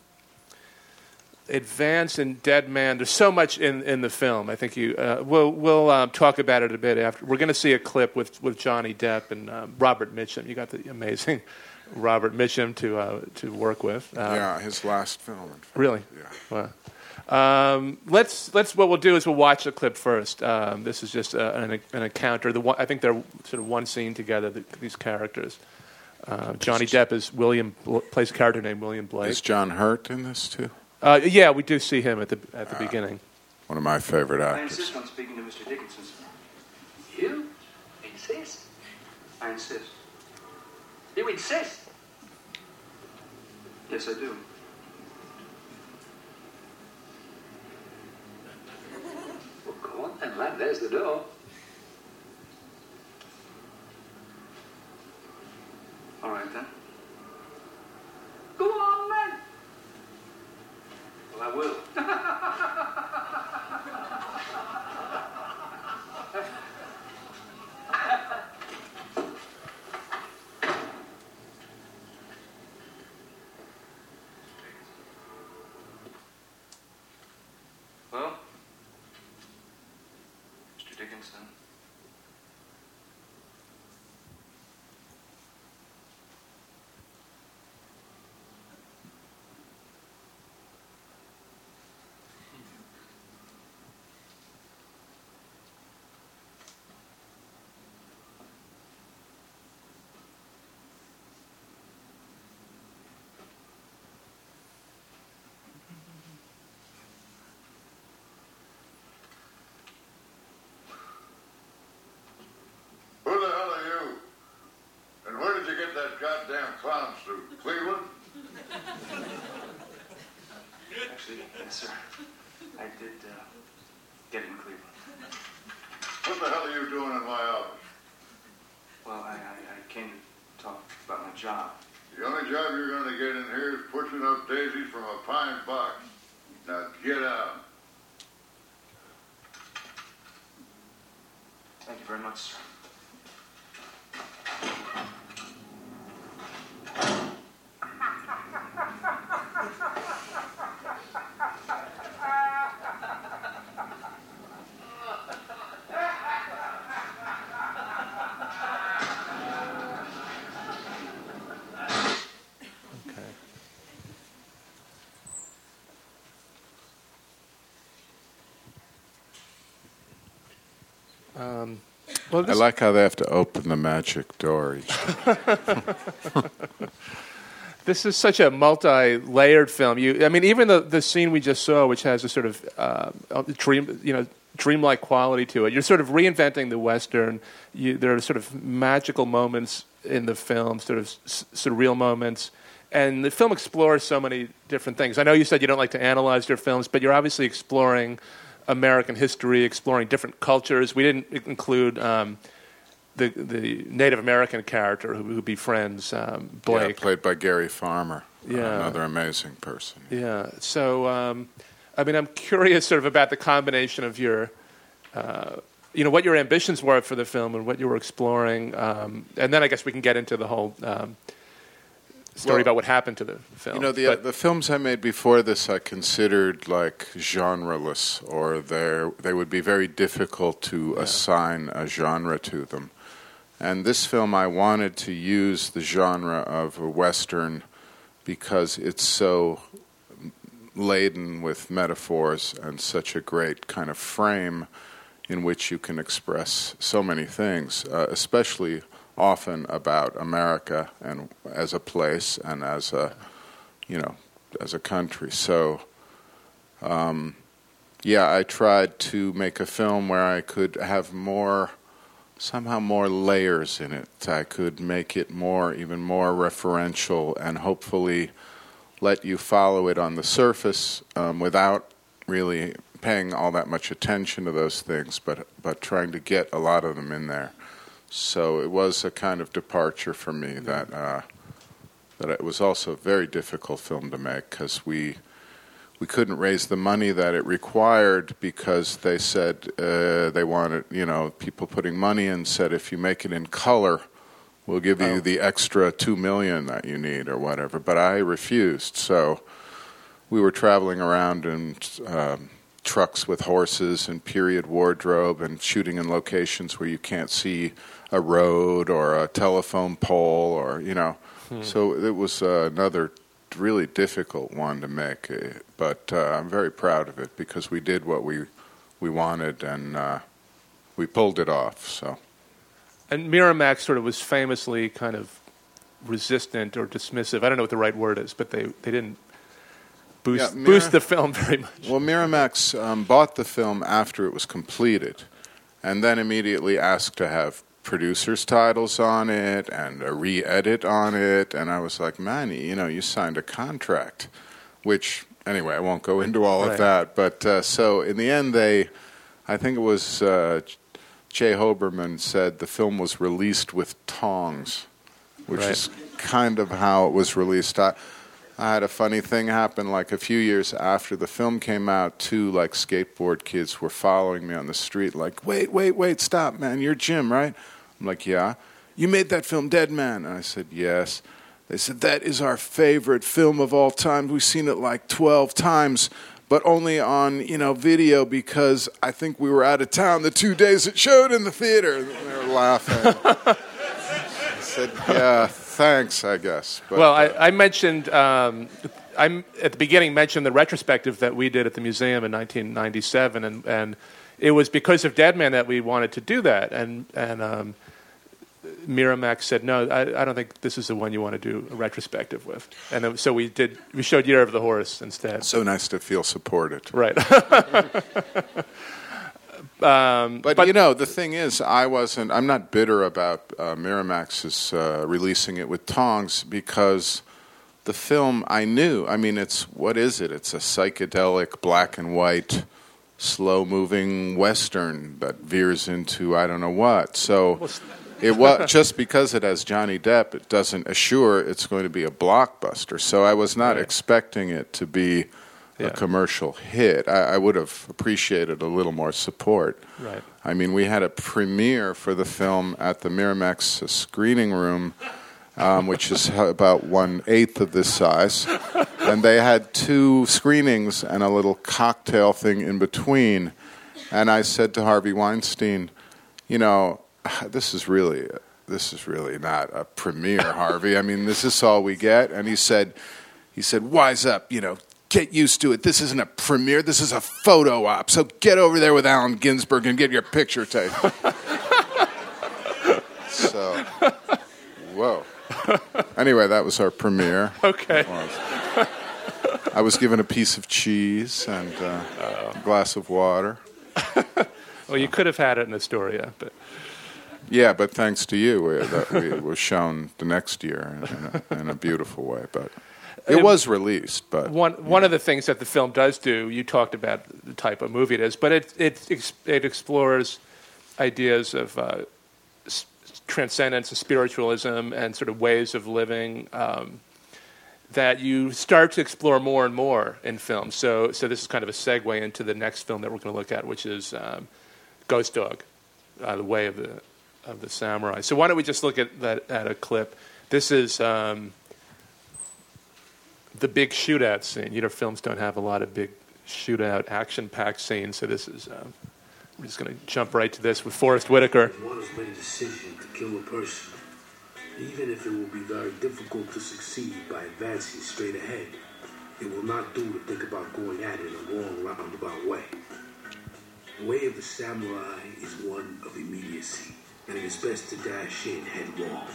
advance in Dead Man. There's so much in, in the film. I think you. Uh, we'll we'll um, talk about it a bit after. We're going to see a clip with with Johnny Depp and um, Robert Mitchum. You got the amazing Robert Mitchum to uh, to work with. Um, yeah, his last film. Really? Yeah. Wow. Um, let's let's what we'll do is we'll watch the clip first. Um, this is just uh, an, an encounter. The one, I think they're sort of one scene together. The, these characters. Uh, Johnny Depp is William plays a character named William Blake. Is John Hurt in this too? Uh, yeah, we do see him at the at the beginning. One of my favorite I actors. insist on speaking to Mr. Dickinson, sir. You insist? I insist. You insist? Yes, I do. Well, go on then, man. There's the door. All right, then. Go on, man. I will. Well, Mr. Dickinson. Who the hell are you? And where did you get that goddamn clown suit? Cleveland? Actually, yes, sir. I did uh, get in Cleveland. What the hell are you doing in my office? Well, I, I, I came to talk about my job. The only job you're going to get in here is pushing up daisies from a pine box. Now get out. Thank you very much, sir. Well, I like how they have to open the magic door each time. this is such a multi-layered film. You, I mean, even the the scene we just saw, which has a sort of uh, dream, you know, dreamlike quality to it. You're sort of reinventing the western. You, there are sort of magical moments in the film, sort of s- surreal moments, and the film explores so many different things. I know you said you don't like to analyze your films, but you're obviously exploring American history, exploring different cultures. We didn't include um, the the Native American character who, who befriends um, Blake, Yeah, played by Gary Farmer. uh, Yeah. another amazing person. Yeah. So, um, I mean, I'm curious sort of about the combination of your, uh, you know, what your ambitions were for the film and what you were exploring, um, and then I guess we can get into the whole um, story Well, about what happened to the film. You know, the But- the films I made before this, I considered like genreless, or they they would be very difficult to assign a genre to them. And this film, I wanted to use the genre of a western because it's so laden with metaphors and such a great kind of frame in which you can express so many things, uh, especially often about America and as a place and as a, you know, as a country. So, um, yeah, I tried to make a film where I could have more, somehow more layers in it. I could make it more, even more referential, and hopefully let you follow it on the surface um, without really paying all that much attention to those things, but but trying to get a lot of them in there. So it was a kind of departure for me that uh, that it was also a very difficult film to make because we we couldn't raise the money that it required because they said uh, they wanted you know people putting money in said if you make it in color we'll give you the extra two million that you need or whatever but I refused. So we were traveling around and um, trucks with horses and period wardrobe and shooting in locations where you can't see a road or a telephone pole or you know Hmm. so it was uh, another really difficult one to make uh, but uh, I'm very proud of it because we did what we we wanted and uh, we pulled it off so and Miramax sort of was famously kind of resistant or dismissive. I don't know what the right word is, but they, they didn't boost Yeah, Mira- boost the film very much. Well, Miramax um, bought the film after it was completed, and then immediately asked to have producers' titles on it and a re-edit on it. And I was like, man, you know, you signed a contract, which anyway, I won't go into all Right. of that. But uh, so in the end, they, I think it was uh, Jay Hoberman said the film was released with tongs, which Right. is kind of how it was released. I, I had a funny thing happen like a few years after the film came out. Two like skateboard kids were following me on the street, like, "Wait, wait, wait, stop, man! You're Jim, right?" I'm like, "Yeah." You made that film, Dead Man, and I said, "Yes." They said that is our favorite film of all time. We've seen it like twelve times, but only on you know video because I think we were out of town the two days it showed in the theater. And they were laughing. Said, "Yeah, thanks, I guess." But, well, I, I mentioned um, I at the beginning mentioned the retrospective that we did at the museum in 1997, and and it was because of Dead Man that we wanted to do that, and and um, Miramax said no, I, I don't think this is the one you want to do a retrospective with, and then- so we did we showed Year of the Horse instead. So nice to feel supported. Right. um, but, you know, the thing is, I wasn't. I'm not bitter about uh, Miramax's uh, releasing it with tongs because the film I knew. I mean, it's what is it? It's a psychedelic black and white, slow-moving western that veers into I don't know what. So. It was just because it has Johnny Depp. It doesn't assure it's going to be a blockbuster. So I was not Right. expecting it to be Yeah. a commercial hit. I, I would have appreciated a little more support. Right. I mean, we had a premiere for the film at the Miramax screening room, um, which is about one eighth of this size, and they had two screenings and a little cocktail thing in between. And I said to Harvey Weinstein, you know, this is really this is really not a premiere, Harvey. I mean, this is all we get. And he said, he said, wise up, you know, get used to it. This isn't a premiere. This is a photo op. So get over there with Allen Ginsberg and get your picture taken. so, whoa. Anyway, that was our premiere. Okay. Was. I was given a piece of cheese and uh, a glass of water. well, you could have had it in Astoria, but Yeah, but thanks to you, uh, that we was shown the next year in, a, in a beautiful way. But it was released. But one one of the things that the film does do, you talked about the type of movie it is, but it it it explores ideas of uh, transcendence and spiritualism and sort of ways of living um, that you start to explore more and more in film. So so this is kind of a segue into the next film that we're going to look at, which is um, Ghost Dog, uh, the way of the of the samurai. So why don't we just look at that at a clip? This is. Um, the big shootout scene. You know, films don't have a lot of big shootout, action-packed scenes. So this is. Um, I'm just going to jump right to this with Forest Whitaker. One has made a decision to kill a person, even if it will be very difficult to succeed by advancing straight ahead. It will not do to think about going at it in a long, roundabout way. The way of the samurai is one of immediacy, and it is best to dash in headlong.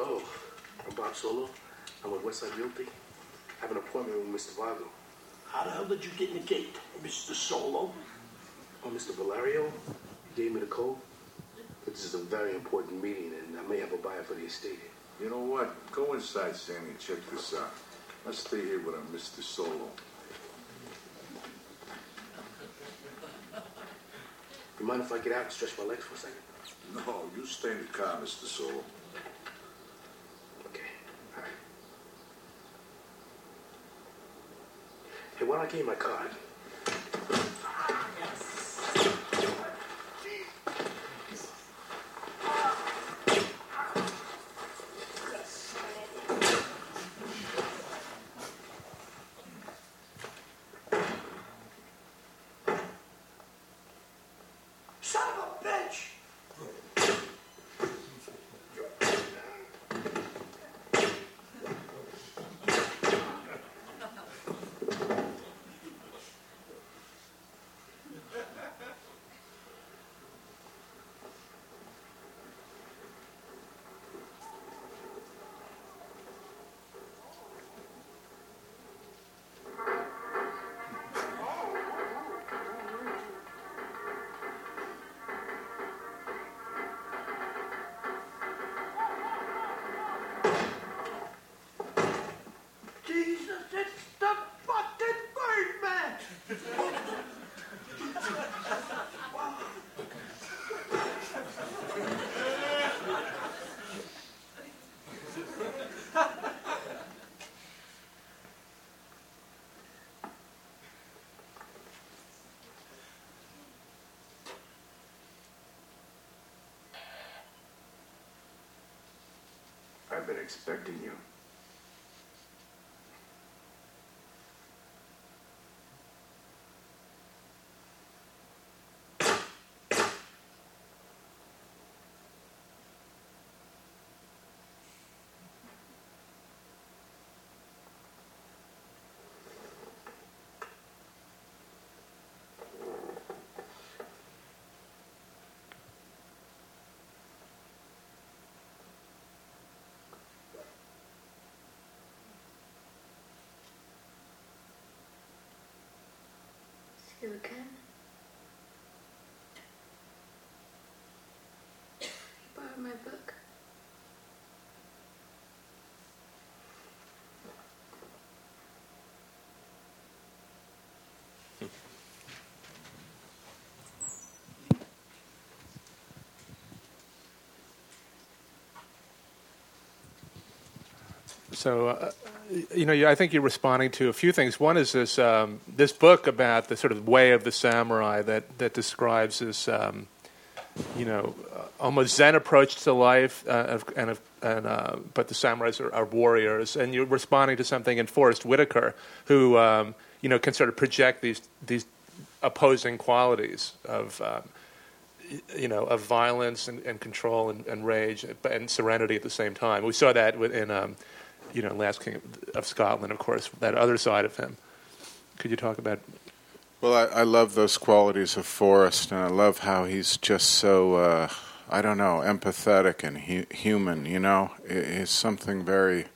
Hello, I'm Bob Solo. I'm with Westside Realty. I have an appointment with Mr. Vargo. How the hell did you get in the gate, Mr. Solo? Oh, Mr. Valerio gave me the code. This is a very important meeting, and I may have a buyer for the estate. You know what? Go inside, Sammy, and check this out. I'll stay here with a Mr. Solo. You mind if I get out and stretch my legs for a second? No, you stay in the car, Mr. Solo. Okay. All right. Hey, why don't I give you my card? Been expecting you again? You borrowed my book. So, uh, you know, I think you're responding to a few things. One is this um, this book about the sort of way of the samurai that that describes this, um, you know, uh, almost Zen approach to life, uh, and of, and uh, but the samurais are, are warriors. And you're responding to something in Forest Whitaker, who um, you know can sort of project these these opposing qualities of. Um, you know, of violence and, and control and, and rage but- and serenity at the same time. We saw that in, um, you know, Last King of Scotland, of course, that other side of him. Could you talk about? Well, I, I love those qualities of Forest, and I love how he's just so, uh, I don't know, empathetic and hu- human, you know? It, it's something very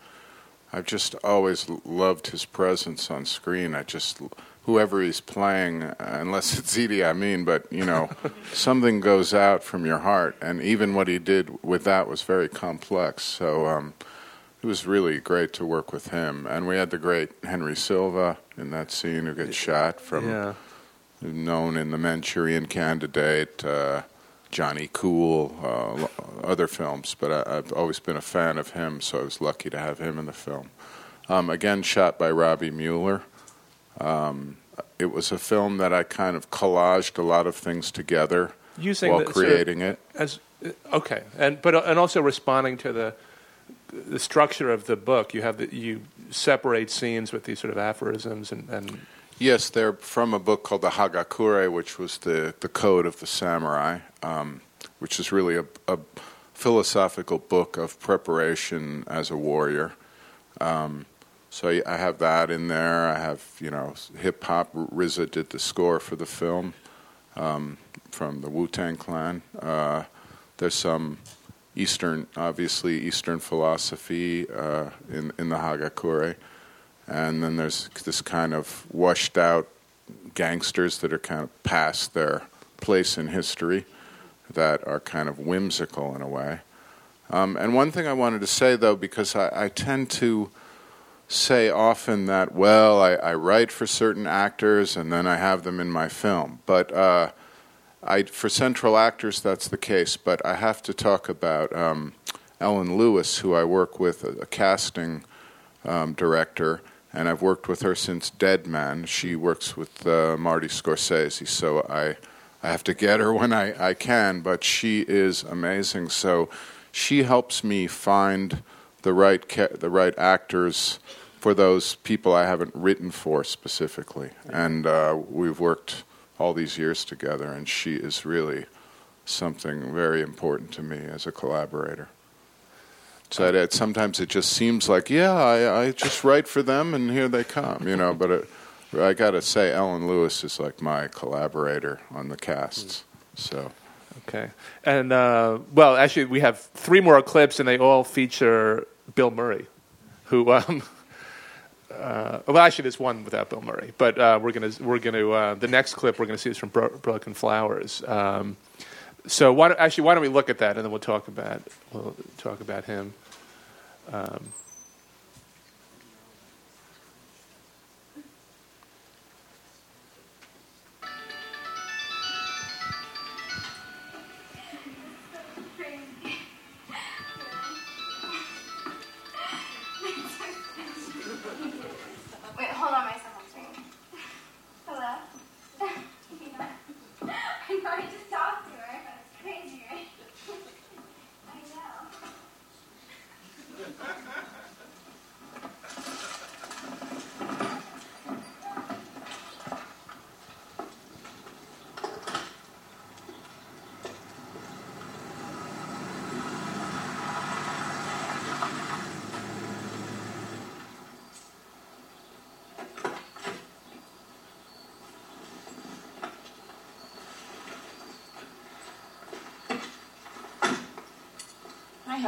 I've just always loved his presence on screen. I just whoever he's playing, uh, unless it's Idi, I mean, but you know, something goes out from your heart, and even what he did with that was very complex. So um, it was really great to work with him, and we had the great Henry Silva in that scene who gets shot from Yeah. known in the Manchurian Candidate. Uh, Johnny Cool, uh, other films, but I, I've always been a fan of him, so I was lucky to have him in the film. Um, again, shot by Robby Müller. Um, it was a film that I kind of collaged a lot of things together Using while the creating it. as uh, okay, and but and also responding to the the structure of the book. You have the, you separate scenes with these sort of aphorisms and, and Yes, they're from a book called the Hagakure, which was the, the code of the samurai, um, which is really a, a philosophical book of preparation as a warrior. Um, so I have that in there. I have, you know, hip hop. RZA did the score for the film um, from the Wu Tang Clan. Uh, there's some Eastern, obviously Eastern philosophy uh, in in the Hagakure, and then there's this kind of washed out gangsters that are kind of past their place in history, that are kind of whimsical in a way. Um, and one thing I wanted to say though, because I, I tend to say often that, well, I, I write for certain actors and then I have them in my film. But uh, I, for central actors, that's the case. But I have to talk about um, Ellen Lewis, who I work with, a, a casting um, director, and I've worked with her since Dead Man. She works with uh, Marty Scorsese, so I, I have to get her when I, I can, but she is amazing. So she helps me find the right ca- the right actors for those people I haven't written for specifically, and uh, we've worked all these years together, and she is really something very important to me as a collaborator. So that it, sometimes it just seems like, yeah, I, I just write for them, and here they come, you know. But it, I got to say, Ellen Lewis is like my collaborator on the casts. So Okay. And uh, well, actually, we have three more clips, and they all feature Bill Murray, who. Um, uh, well, actually, there's one without Bill Murray, but uh, we're gonna we're gonna uh, the next clip we're gonna see is from Bro- Broken Flowers. Um, so why don't, actually why don't we look at that and then we'll talk about we'll talk about him. Um,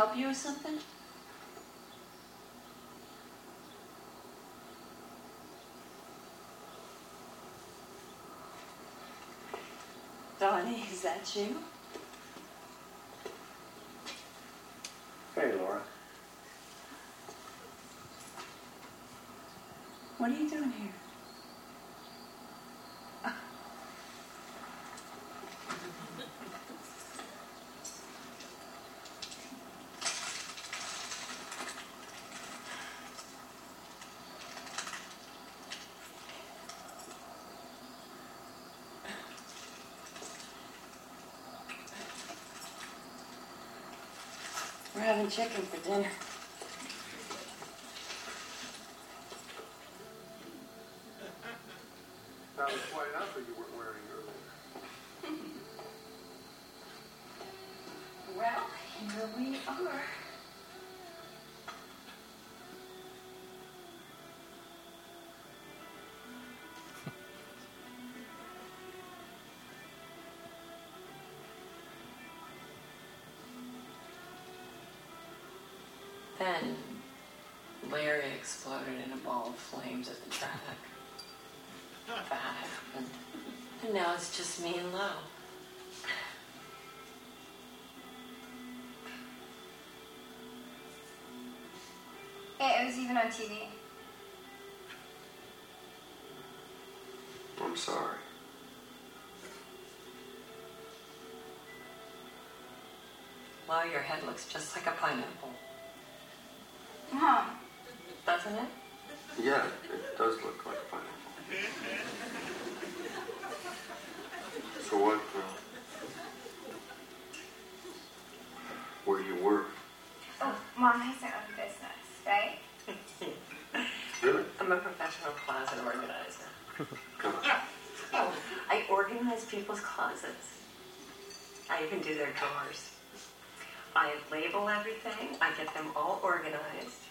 help you with something? Donnie, is that you? Hey, Laura. What are you doing here? Chicken for dinner. Then, Larry exploded in a ball of flames at the track. That happened. And now it's just me and Lo. It was even on TV. I'm sorry. Lo, your head looks just like a pineapple. Mom, Doesn't it? Yeah, it does look like a pineapple. So what? Uh, where do you work? oh, Mom has her own business, right? Really? I'm a professional closet organizer. Come on. Oh, I organize people's closets. I even do their drawers. I label everything. I get them all organized.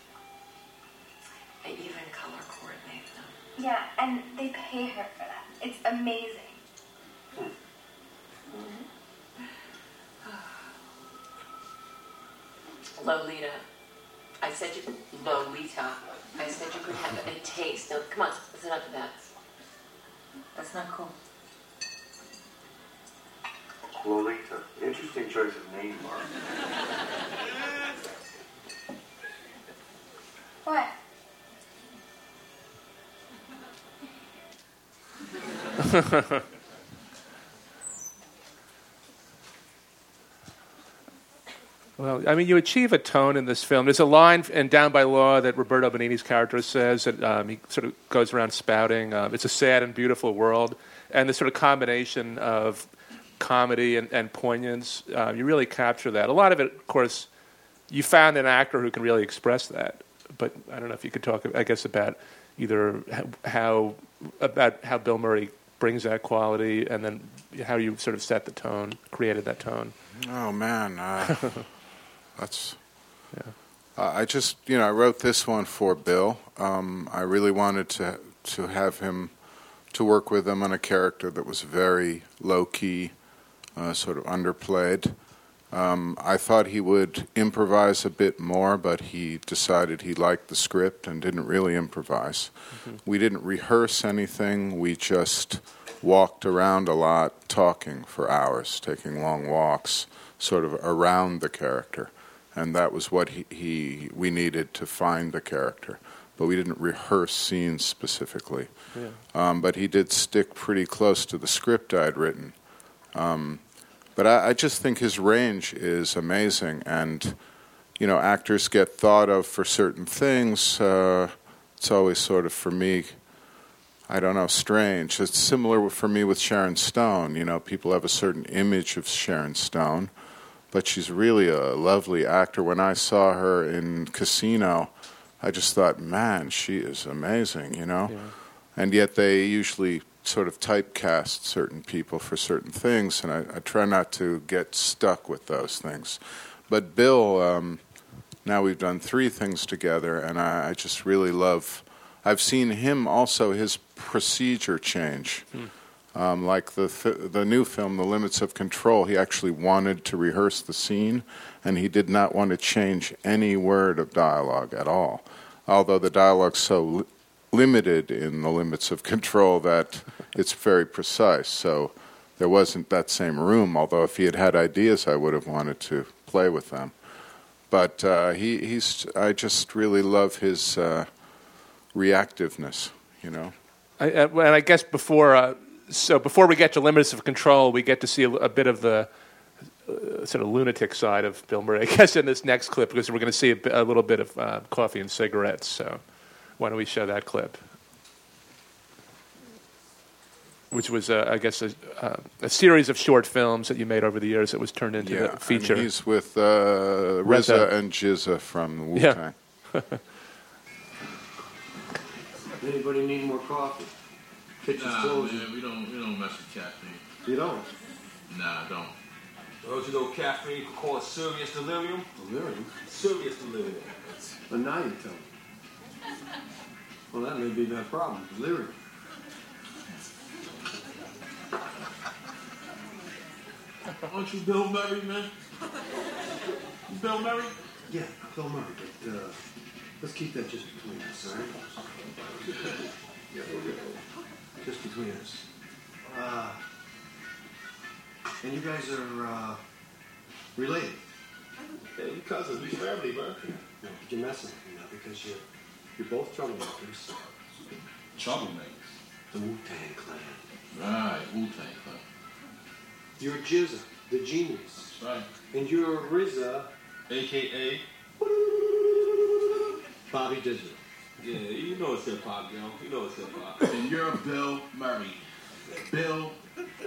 I even color coordinate them. Yeah, and they pay her for that. It's amazing. Hmm. Lolita. I said you Lolita. I said you could have a taste. Now, come on, listen up to that. That's not cool. Lolita. Interesting choice of name, Mark. What? Well, I mean, you achieve a tone in this film. There's a line in Down by Law that Roberto Benigni's character says that um, he sort of goes around spouting, um, it's a sad and beautiful world. And the sort of combination of comedy and, and poignance, uh, you really capture that. A lot of it, of course, you found an actor who can really express that. But I don't know if you could talk, I guess, about either how about how Bill Murray brings that quality, and then how you sort of set the tone, created that tone. Oh man, uh, that's. Uh, I just, you know, I wrote this one for Bill. Um, I really wanted to to have him to work with him on a character that was very low key, uh, sort of underplayed. Um, I thought he would improvise a bit more, but he decided he liked the script and didn't really improvise. We didn't rehearse anything. We just walked around a lot, talking for hours, taking long walks, sort of around the character, and that was what he, he we needed to find the character. But we didn't rehearse scenes specifically. Yeah. Um, but he did stick pretty close to the script I'd written. Um, but I, I just think his range is amazing, and you know, actors get thought of for certain things. Uh, it's always sort of for me, I don't know, strange. It's similar for me with Sharon Stone. You know, people have a certain image of Sharon Stone, but she's really a lovely actor. When I saw her in Casino, I just thought, man, she is amazing. You know, and yet they usually sort of typecast certain people for certain things, and I, I try not to get stuck with those things. But Bill, um, now we've done three things together, and I, I just really love. I've seen him also his procedure change. Um, like the th- the new film, The Limits of Control, he actually wanted to rehearse the scene, and he did not want to change any word of dialogue at all. Although the dialogue's so limited in The Limits of Control that it's very precise. So there wasn't that same room. Although if he had had ideas, I would have wanted to play with them. But uh, he, he's I just really love his uh, reactiveness. You know. I, I- and I guess before, uh, so before we get to limits of control, we get to see a, a bit of the uh, sort of lunatic side of Bill Murray. I guess in this next clip, because we're going to see a, a little bit of uh, coffee and cigarettes. So why don't we show that clip? Which was, uh, I guess, a, uh, a series of short films that you made over the years that was turned into Yeah, the feature. And he's with uh, RZA. RZA and GZA from Wu Tang. Yeah. Anybody need more coffee? Kitchen's Nah, closed. man, we don't we don't mess with caffeine. You don't? Nah, I don't. Those who know caffeine could call it serious delirium. Delirium? Serious delirium. But now you tell me. Well, that may be that problem. Delirium. Aren't you Bill Murray, man? You Bill Murray? Yeah, Bill Murray, but uh, Let's keep that just between us, all right? Just between us. Uh, and you guys are uh, related. Yeah, you cousins, we family, man. No, you're messing with me now because you're you're both troublemakers. Troublemakers. The Wu Tang Clan. Right, Wu Tang Clan. You're GZA, the genius. That's right. And you're RZA, AKA. Bobby Digital. Yeah, you know it's hip hop, yo. You know it's hip hop. And you're Bill Murray. Bill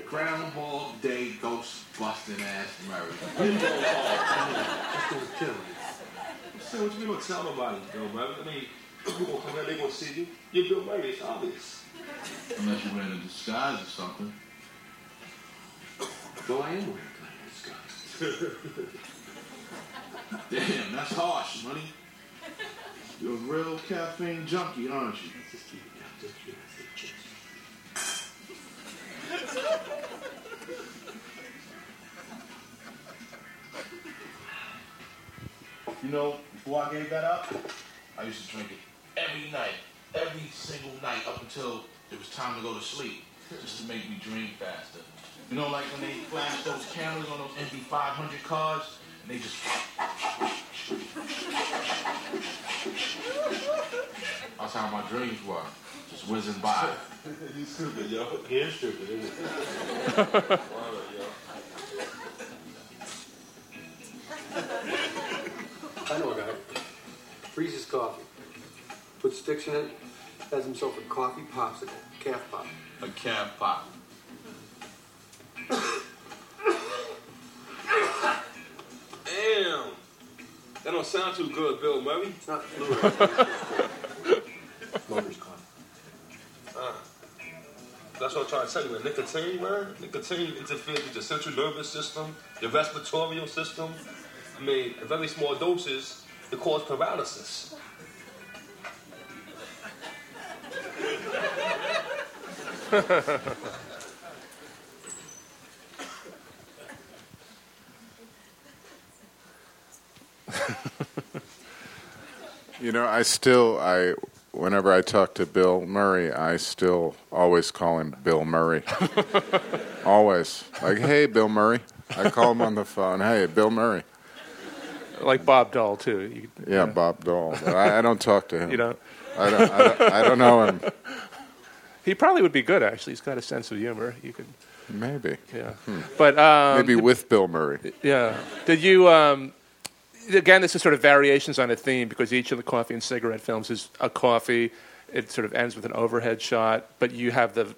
Groundhog Day Ghost busting ass Murray. Just don't kill me. Say what you mean don't tell nobody, though, man. I mean, people gonna come here, they're gonna see you. You're Bill Murray, it's obvious. Unless you're wearing a disguise or something. Though I am wearing a kind disguise. Damn, that's harsh, money. You're a real caffeine junkie, aren't you? Just keep it down. Just keep. You know, before I gave that up, I used to drink it every night, every single night up until it was time to go to sleep, just to make me dream faster. You know, like when they flash those cameras on those empty 500 cars, and they just. That's how my dreams were, just whizzing by. you stupid, yo. He is stupid, isn't he? I know a guy. Freezes coffee. Puts sticks in it. Has himself a coffee popsicle. Calf pop. A calf pop. Damn. That don't sound too good, Bill Murray. It's not fluid. Mother's coffee. Uh, that's what I'm trying to tell you, man. Nicotine, man. Nicotine interferes with your central nervous system, your respiratory system. I mean, in very small doses, it causes paralysis. You know, I still, I, whenever I talk to Bill Murray, I still always call him Bill Murray. always. Like, hey, Bill Murray. I call him on the phone. Hey, Bill Murray. Like Bob Dole too. You, Yeah, Bob Dole. But I, I don't talk to him. You don't? I don't, I don't, I don't know him. He probably would be good actually. He's got a sense of humor. You could. Maybe. Yeah. Hmm. But um, Maybe with Bill Murray. Yeah. Did you? Um, again, this is sort of variations on a theme because each of the coffee and cigarette films is a coffee. It sort of ends with an overhead shot, but you have the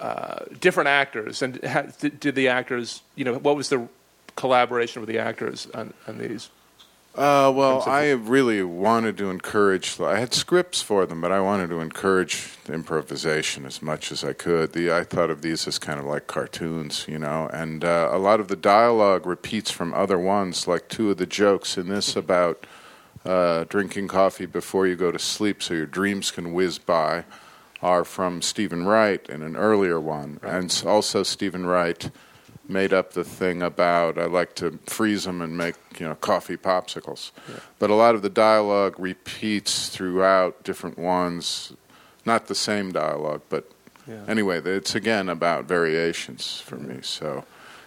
uh, different actors. And ha- did, did the actors? You know, what was the collaboration with the actors on, on these? Uh, well, I really wanted to encourage. I had scripts for them, but I wanted to encourage improvisation as much as I could. The I thought of these as kind of like cartoons, you know, and uh, a lot of the dialogue repeats from other ones. Like two of the jokes in this about uh, drinking coffee before you go to sleep, so your dreams can whiz by, are from Steven Wright in an earlier one, and also Steven Wright made up the thing about I like to freeze them and make you know coffee popsicles. But a lot of the dialogue repeats throughout different ones, not the same dialogue, but Yeah. anyway, it's again about variations for me. So,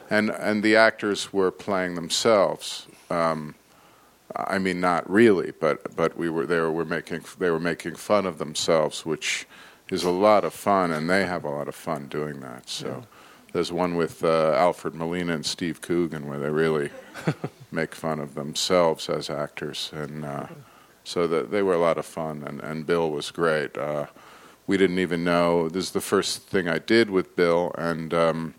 and and the actors were playing themselves. Um, I mean, not really, but but we were they were making they were making fun of themselves, which is a lot of fun, and they have a lot of fun doing that. So. Yeah. There's one with uh, Alfred Molina and Steve Coogan where they really make fun of themselves as actors, and uh, so that they were a lot of fun. And, and Bill was great. Uh, we didn't even know this is the first thing I did with Bill, and um,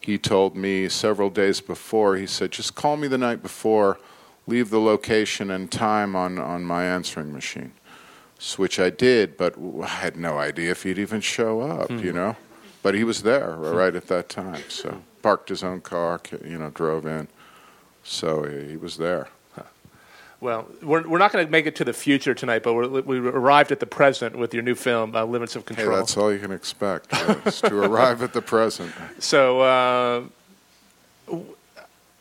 he told me several days before. He said, "Just call me the night before, leave the location and time on on my answering machine." Which I did, but I had no idea if he'd even show up. Hmm. You know, but he was there right at that time. So parked his own car, you know, drove in. So he, was there. Well, we're, we're not going to make it to the future tonight, but we're, we arrived at the present with your new film, uh, Limits of Hey, Control. that's all you can expect uh, is to arrive at the present. So, uh, w-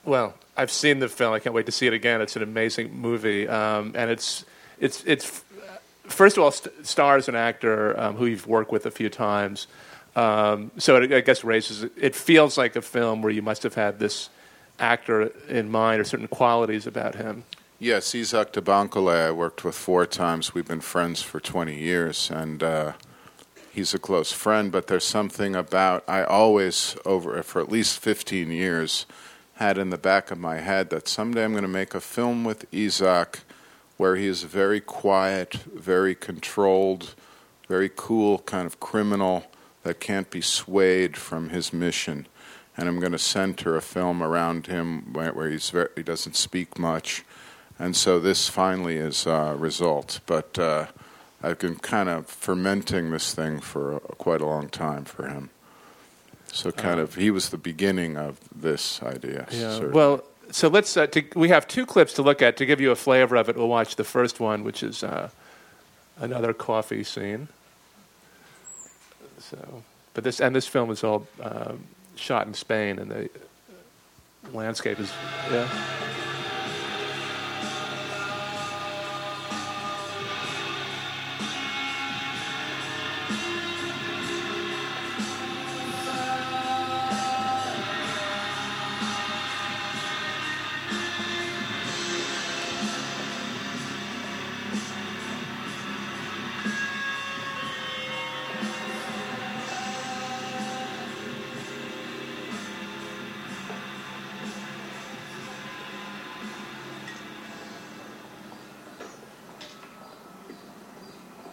well, I've seen the film. I can't wait to see it again. It's an amazing movie, um, and it's it's it's first of all st- stars an actor um, who you've worked with a few times. Um, so it, I guess raises it feels like a film where you must have had this actor in mind or certain qualities about him. Yes, Isaach De Bankolé I worked with four times. We've been friends for 20 years, and uh, he's a close friend. But there's something about I always, over for at least 15 years, had in the back of my head that someday I'm going to make a film with Isaac where he is very quiet, very controlled, very cool kind of criminal that can't be swayed from his mission. And I'm going to center a film around him where, where he's very, he doesn't speak much. And so this finally is a result. But uh, I've been kind of fermenting this thing for a, quite a long time for him. So kind Uh, of he was the beginning of this idea. Yeah. certainly. Well, so let's. Uh, to, we have two clips to look at to give you a flavor of it. We'll watch the first one, which is uh, another coffee scene. So, but this and this film is all um, shot in Spain, and the landscape is yeah.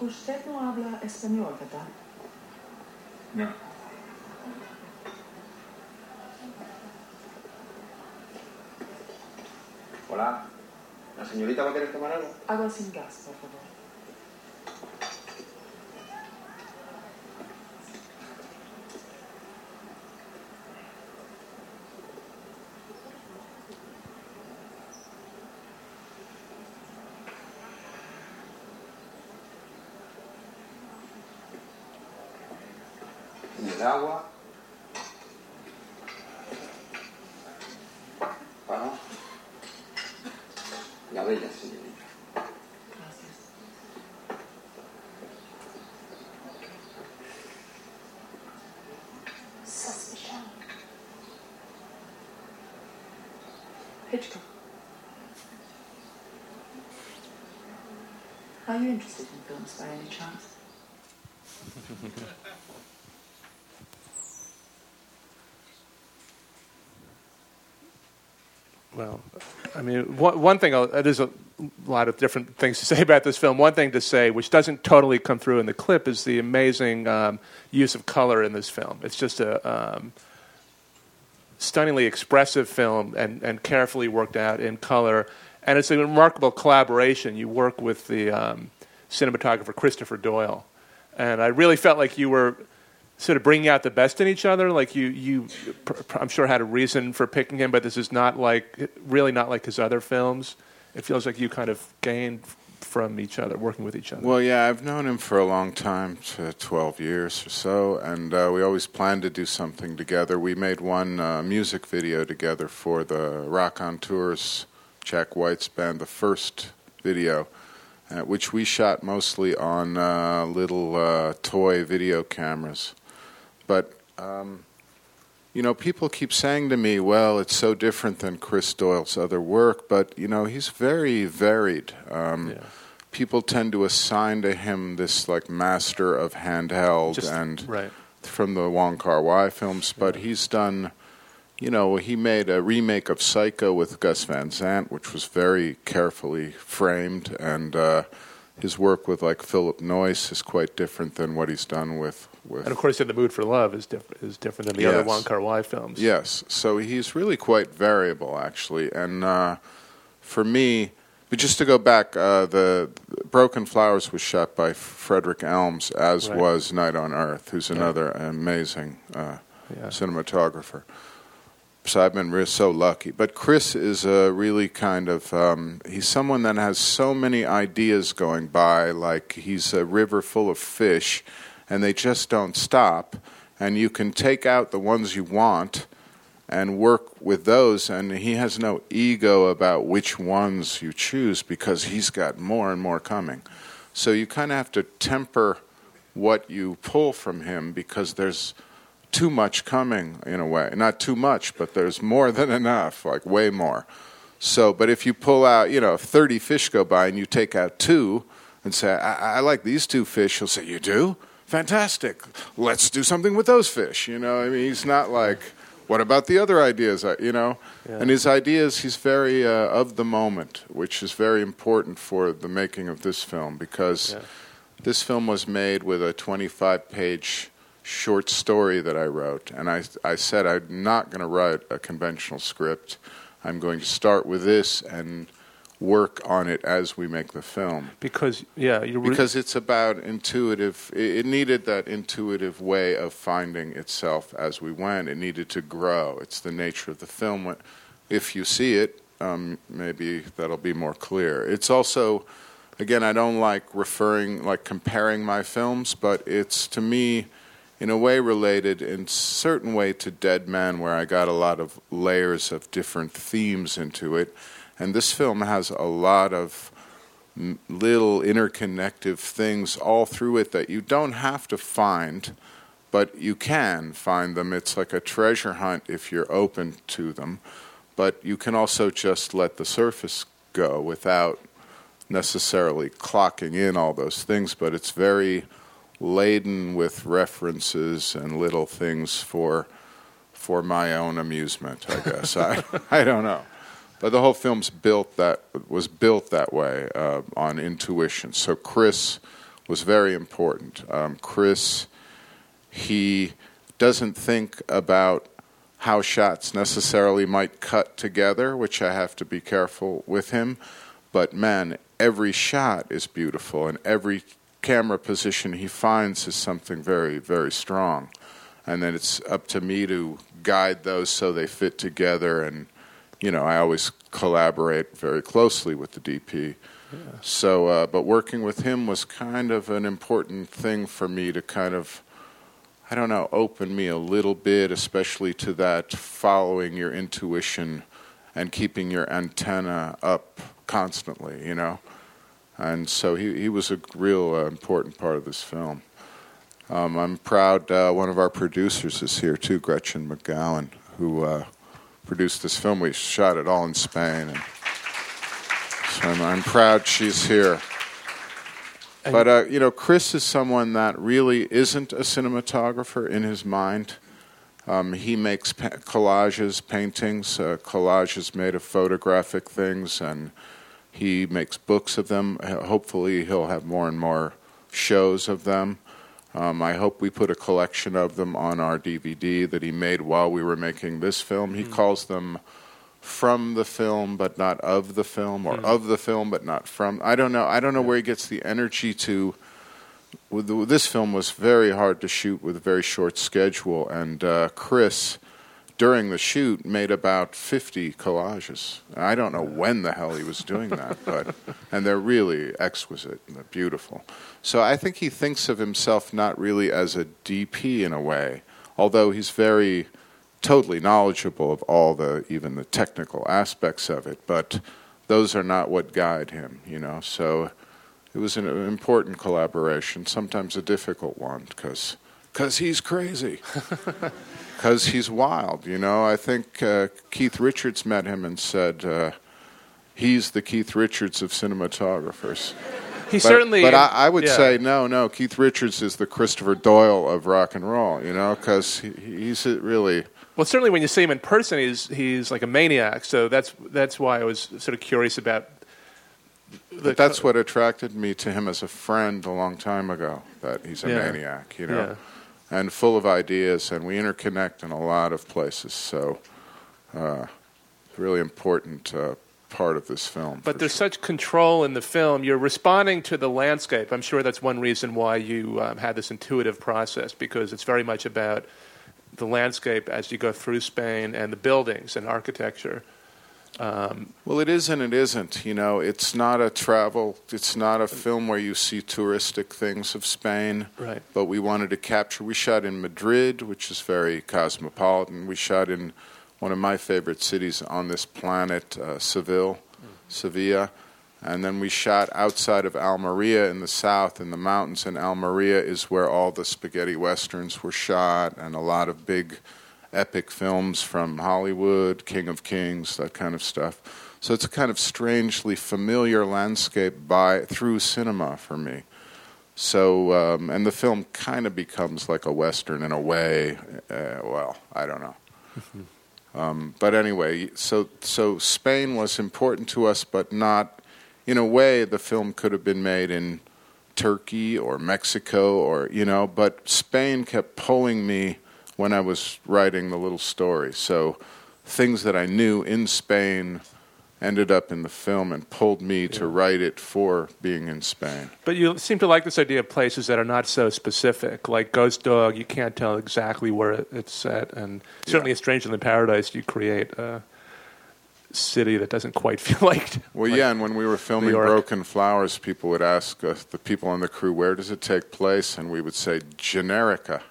¿Usted no habla español, verdad? No. Hola. ¿La señorita va a querer tomar algo? Agua sin gas, por favor. Agua. Para. La bella señorita. Suspicion. Hitchcock. Are you interested in films by any chance? Well, I mean, one, one thing, I'll- there's a lot of different things to say about this film. One thing to say, which doesn't totally come through in the clip, is the amazing um, use of color in this film. It's just a um, stunningly expressive film and, and carefully worked out in color. And it's a remarkable collaboration. You work with the um, cinematographer Christopher Doyle. And I really felt like you were sort of bringing out the best in each other. Like you, you, I'm sure had a reason for picking him, but this is not like, really not like his other films. It feels like you kind of gained from each other, working with each other. Well, yeah, I've known him for a long time, t- 12 years or so, and uh, we always planned to do something together. We made one uh, music video together for the Raconteurs Jack White's band, the first video, uh, which we shot mostly on uh, little uh, toy video cameras. But um, you know, people keep saying to me, well, it's so different than Chris Doyle's other work, but, you know, he's very varied. Um, People tend to assign to him this, like, master of handheld Just- and right. from the Wong Kar Wai films, but he's done, you know, he made a remake of Psycho with Gus Van Sant, which was very carefully framed, and uh, his work with, like, Philip Noyce is quite different than what he's done with. With and of course, In the Mood for Love is different, is different than the other Yes. Wong Kar Wai films. Yes, so he's really quite variable, actually. And uh, for me, but just to go back, uh, the Broken Flowers was shot by Frederick Elmes, as Right. was Night on Earth, who's Yeah. another amazing uh, Yeah. cinematographer. So I've been re- so lucky. But Chris is a really kind of um, he's someone that has so many ideas going by. Like he's a river full of fish, and they just don't stop. And you can take out the ones you want, and work with those. And he has no ego about which ones you choose because he's got more and more coming. So you kind of have to temper what you pull from him because there's too much coming in a way. Not too much, but there's more than enough, like way more. So, but if you pull out, you know, if 30 fish go by and you take out two and say, I, I like these two fish, he'll say, You do? Fantastic. Let's do something with those fish. You know, I mean, he's not like, What about the other ideas? Uh, You know? Yeah. And his ideas, he's very uh, of the moment, which is very important for the making of this film because this film was made with a 25 page short story that I wrote. And I, I said, I'm not going to write a conventional script. I'm going to start with this and work on it as we make the film. Because yeah, you're re- Because it's about intuitive, it, it needed that intuitive way of finding itself as we went. It needed to grow. It's the nature of the film. If you see it, um, maybe that'll be more clear. It's also, again, I don't like referring, like comparing my films, but it's to me, in a way, related in certain way to Dead Man, where I got a lot of layers of different themes into it. And this film has a lot of little interconnective things all through it that you don't have to find, but you can find them. It's like a treasure hunt if you're open to them. But you can also just let the surface go without necessarily clocking in all those things. But it's very laden with references and little things for for my own amusement, I guess. I I don't know. But the whole film's built that was built that way uh, on intuition. So Chris was very important. Um, Chris, he doesn't think about how shots necessarily might cut together, which I have to be careful with him. But man, every shot is beautiful, and every camera position he finds is something very, very strong. And then it's up to me to guide those so they fit together. And, you know, I always collaborate very closely with the DP. So, uh, but working with him was kind of an important thing for me to kind of, I don't know, open me a little bit, especially to that following your intuition and keeping your antenna up constantly, you know. And so he, he was a real uh, important part of this film. Um, I'm proud uh, one of our producers is here too, Gretchen McGowan, who uh, produced this film. We shot it all in Spain. And so I'm, I'm proud she's here. But uh, you know, Chris is someone that really isn't a cinematographer in his mind. Um, he makes pa- collages, paintings, uh, collages made of photographic things, and he makes books of them. Hopefully, he'll have more and more shows of them. Um, I hope we put a collection of them on our DVD that he made while we were making this film. He calls them from the film but not of the film or of the film but not from i don't know i don't know where he gets the energy to this film was very hard to shoot with a very short schedule and uh, chris during the shoot made about 50 collages. I don't know when the hell he was doing that but and they're really exquisite and they're beautiful. So i think he thinks of himself not really as a dp in a way although he's very totally knowledgeable of all the even the technical aspects of it, but those are not what guide him, you know. So it was an important collaboration, sometimes a difficult one because cause he's crazy, because he's wild, you know. I think uh, Keith Richards met him and said uh, he's the Keith Richards of cinematographers. He But- certainly- But I, I would yeah. say no, no. Keith Richards is the Christopher Doyle of rock and roll, you know, because he, he's really Well, certainly when you see him in person, he's he's like a maniac. So that's that's why I was sort of curious about. The that's what attracted me to him as a friend a long time ago. That he's a Yeah. maniac, you know, and full of ideas, and we interconnect in a lot of places. So, uh, really important uh, part of this film. But there's such control in the film. You're responding to the landscape. I'm sure that's one reason why you um, had this intuitive process because it's very much about the landscape as you go through Spain and the buildings and architecture. Um, Well, it is and it isn't. You know, it's not a travel. It's not a film where you see touristic things of Spain. Right. But we wanted to capture. We shot in Madrid, which is very cosmopolitan. We shot in one of my favorite cities on this planet, uh, Seville, Sevilla. And then we shot outside of Almeria in the south, in the mountains. And Almeria is where all the spaghetti westerns were shot, and a lot of big, epic films from Hollywood, King of Kings, that kind of stuff. So it's a kind of strangely familiar landscape by through cinema for me. So, um, and the film kind of becomes like a western in a way. Uh, well, I don't know. Um, but anyway, so so Spain was important to us, but not in a way. The film could have been made in Turkey or Mexico, or you know. But Spain kept pulling me when I was writing the little story. So things that I knew in Spain ended up in the film and pulled me to write it for being in Spain. But you seem to like this idea of places that are not so specific. Like Ghost Dog, you can't tell exactly where it's set. And certainly in Stranger Than Paradise, you create a city that doesn't quite feel like. Well, yeah, and when we were filming Broken Flowers, people would ask us, the people on the crew, where does it take place? And we would say, Generica.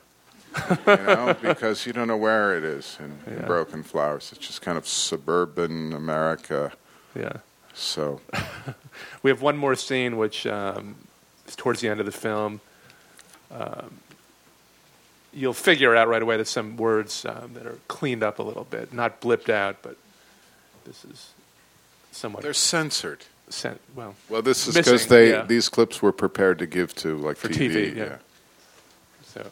You know, because you don't know where it is in, in Broken Flowers. It's just kind of suburban America. Yeah. So, we have one more scene, which um, is towards the end of the film. Um, you'll figure out right away that some words um, that are cleaned up a little bit, not blipped out, but this is somewhat. They're censored. Cen- well, well, this is because they yeah. these clips were prepared to give to like for TV. TV, yeah. So.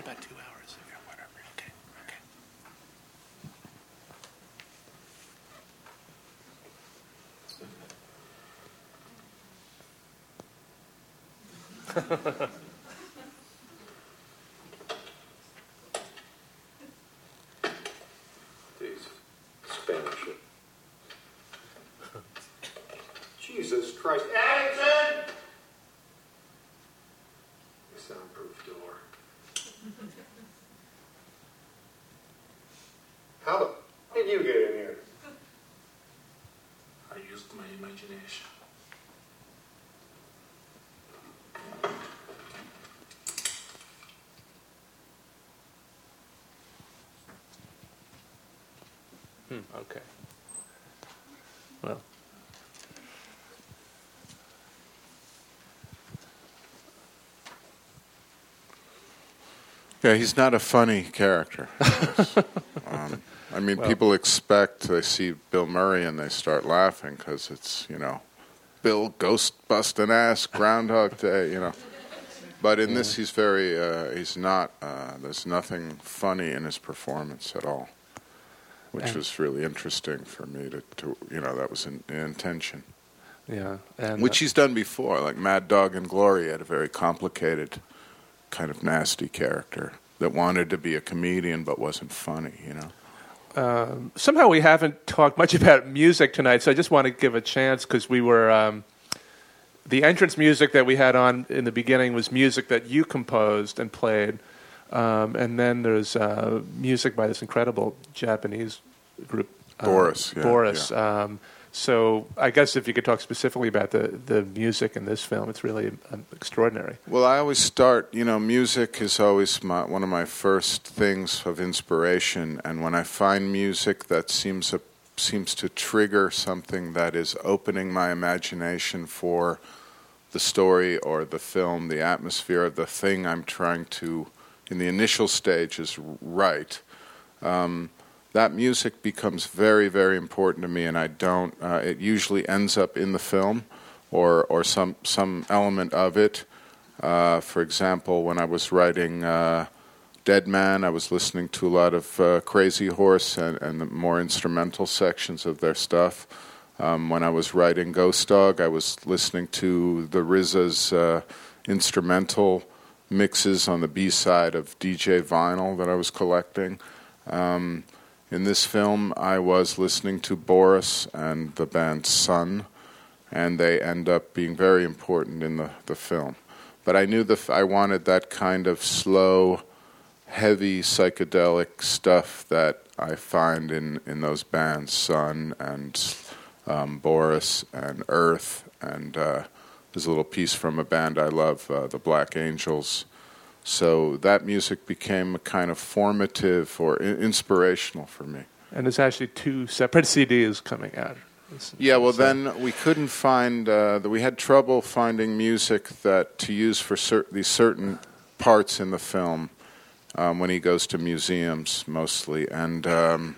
about two hours. Whatever. Okay. Okay. These Spanish. Jesus Christ. Addington! The soundproof door. How the f- did you get in here? I used my imagination. Hmm, okay. Well. Yeah, he's not a funny character. um, I mean, Well- people expect they see Bill Murray and they start laughing because it's you know, Bill ghost busting ass Groundhog Day, you know. But in this, he's very uh, he's not. Uh, there's nothing funny in his performance at all, which And- was really interesting for me to, to you know that was an, an intention. Yeah, and which uh, he's done before, like Mad Dog and Glory had a very complicated, kind of nasty character that wanted to be a comedian but wasn't funny, you know. Um, somehow we haven't talked much about music tonight, so I just want to give a chance because we were. Um, the entrance music that we had on in the beginning was music that you composed and played. Um, and then there's uh, music by this incredible Japanese group, uh, Boris, yeah, Boris. Um, so I guess if you could talk specifically about the, the music in this film, it's really um, extraordinary. Well, I always start, you know, music is always my, one of my first things of inspiration, and when I find music that seems a, seems to trigger something that is opening my imagination for the story or the film, the atmosphere of the thing I'm trying to, in the initial stages, write. Um, that music becomes very, very important to me, and I don't. Uh, it usually ends up in the film, or or some some element of it. Uh, for example, when I was writing uh, Dead Man, I was listening to a lot of uh, Crazy Horse and, and the more instrumental sections of their stuff. Um, when I was writing Ghost Dog, I was listening to the RZA's uh, instrumental mixes on the B side of DJ Vinyl that I was collecting. Um, in this film, I was listening to Boris and the band Sunn, and they end up being very important in the, the film. But I knew that I wanted that kind of slow, heavy psychedelic stuff that I find in, in those bands, Sunn and um, Boris and Earth, and uh, there's a little piece from a band I love, uh, the Black Angels. So that music became a kind of formative or I- inspirational for me. And there's actually two separate CDs coming out. Yeah, well, So- then we couldn't find uh, that we had trouble finding music that to use for cer- these certain parts in the film um, when he goes to museums mostly, and um,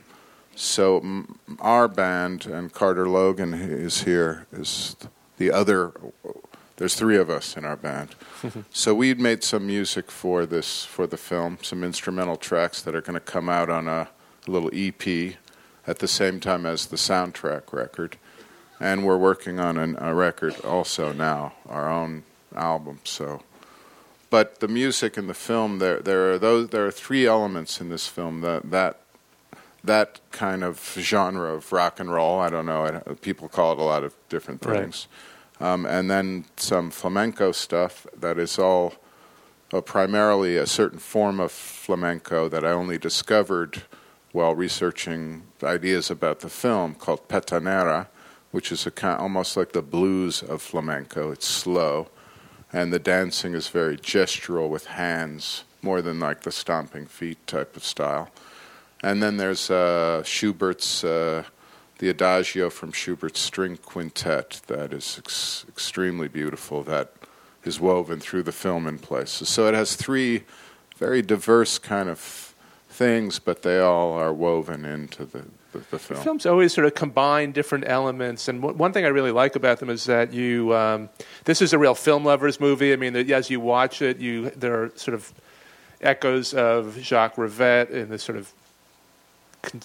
so m- our band and Carter Logan is here is the other. There's three of us in our band, so we'd made some music for this for the film, some instrumental tracks that are going to come out on a little EP at the same time as the soundtrack record. And we're working on an, a record also now, our own album. So, but the music in the film, there there are those there are three elements in this film that that that kind of genre of rock and roll. I don't know. People call it a lot of different Right. Um, and then some flamenco stuff that is all uh, primarily a certain form of flamenco that I only discovered while researching ideas about the film called petenera, which is a kind, almost like the blues of flamenco. It's slow, and the dancing is very gestural with hands more than like the stomping feet type of style. And then there's uh, Schubert's uh, the Adagio from Schubert's string quintet that is ex- extremely beautiful. That is woven through the film in places. So it has three very diverse kind of things, but they all are woven into the, the, the film. Films always sort of combine different elements, and w- one thing I really like about them is that you. Um, this is a real film lovers movie. I mean, that as you watch it, you there are sort of echoes of Jacques Rivette and the sort of,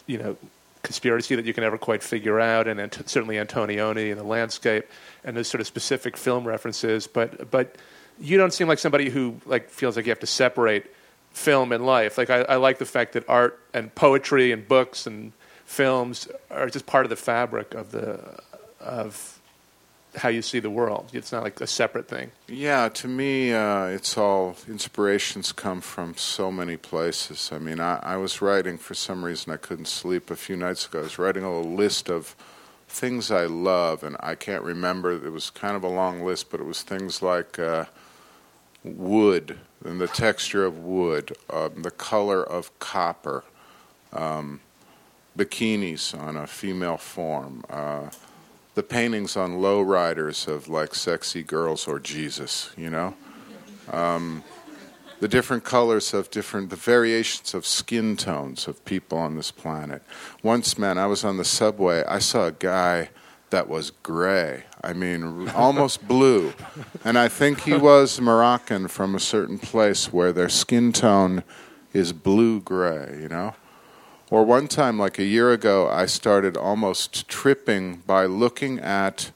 you know, conspiracy that you can never quite figure out, and Ant- certainly Antonioni and the landscape, and there's sort of specific film references. But but you don't seem like somebody who like feels like you have to separate film and life. Like I, I like the fact that art and poetry and books and films are just part of the fabric of the of how you see the world. It's not like a separate thing. Yeah, to me, uh, it's all inspirations come from so many places. I mean, I, I was writing for some reason I couldn't sleep a few nights ago. I was writing a list of things I love, and I can't remember. It was kind of a long list, but it was things like uh, wood and the texture of wood, um, the color of copper, um, bikinis on a female form. Uh, the paintings on lowriders of like sexy girls or Jesus, you know, um, the different colors of different, the variations of skin tones of people on this planet. Once, man, I was on the subway. I saw a guy that was gray. I mean, almost blue, and I think he was Moroccan from a certain place where their skin tone is blue gray. You know. Or one time, like a year ago, I started almost tripping by looking at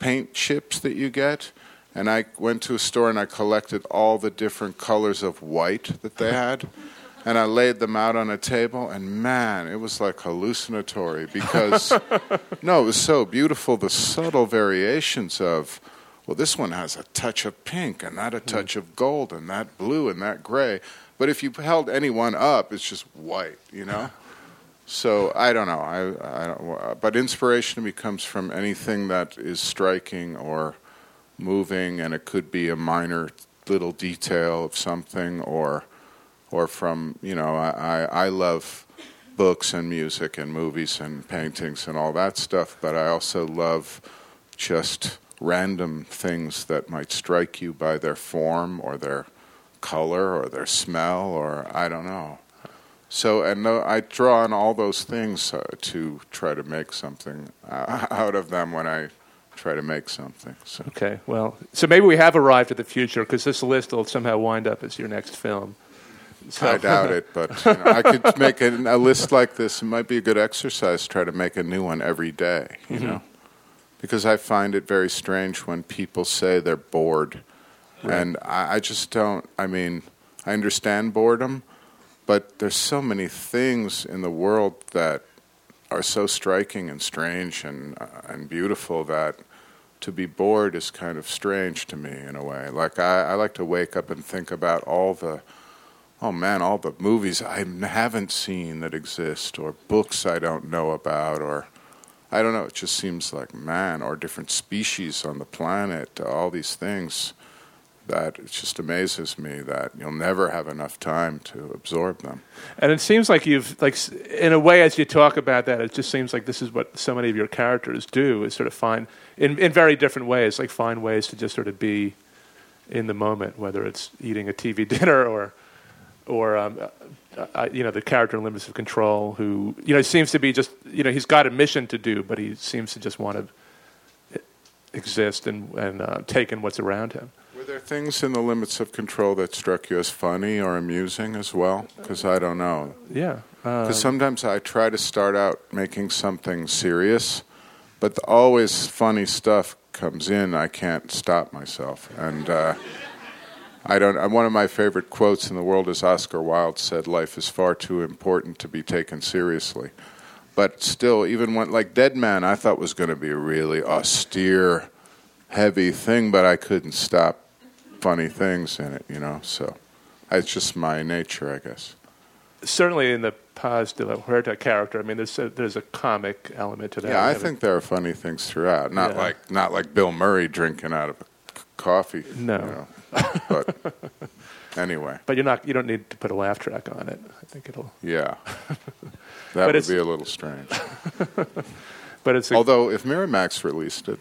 paint chips that you get. And I went to a store and I collected all the different colors of white that they had. And I laid them out on a table, and man, it was like hallucinatory because, no, it was so beautiful. The subtle variations of, well, this one has a touch of pink, and that a hmm. touch of gold, and that blue, and that gray. But if you held any one up, it's just white, you know. So I don't know. I, I don't, uh, but inspiration to me comes from anything that is striking or moving, and it could be a minor little detail of something, or or from you know. I I, I love books and music and movies and paintings and all that stuff, but I also love just random things that might strike you by their form or their color or their smell or I don't know. So, and no, I draw on all those things uh, to try to make something uh, out of them when I try to make something. So. Okay, well, so maybe we have arrived at the future because this list will somehow wind up as your next film. So- I doubt it, but you know, I could make a, a list like this. It might be a good exercise. to Try to make a new one every day. You Mhm. know, because I find it very strange when people say they're bored, Right. and I, I just don't. I mean, I understand boredom, but there's so many things in the world that are so striking and strange and uh, and beautiful that to be bored is kind of strange to me in a way. Like I, I like to wake up and think about all the oh man, all the movies I haven't seen that exist, or books I don't know about, or I don't know. It just seems like man, or different species on the planet, all these things that it just amazes me that you'll never have enough time to absorb them. And it seems like you've, like, in a way, as you talk about that, it just seems like this is what so many of your characters do: is sort of find, in in very different ways, like find ways to just sort of be in the moment, whether it's eating a TV dinner or, or um, uh, you know, the character in Limits of Control, who you know seems to be just, you know, he's got a mission to do, but he seems to just want to exist and and uh, take in what's around him. There things in the limits of control that struck you as funny or amusing as well? Because I don't know. Yeah. Because Um, sometimes I try to start out making something serious, but the always funny stuff comes in. I can't stop myself, and uh, I don't. uh, One of my favorite quotes in the world is Oscar Wilde said, "Life is far too important to be taken seriously." But still, even when like Dead Man, I thought was going to be a really austere, heavy thing, but I couldn't stop funny things in it. You know, so it's just my nature, I guess. certainly in the Paz de la Huerta character, I mean, there's a, there's a comic element to that. Yeah, I think there are funny things throughout. Not Yeah. like not like Bill Murray drinking out of a c- coffee. No. you know. but anyway, But you're not. You don't need to put a laugh track on it. I think it'll. yeah, that would be a little strange. But it's a, Although if Miramax released it,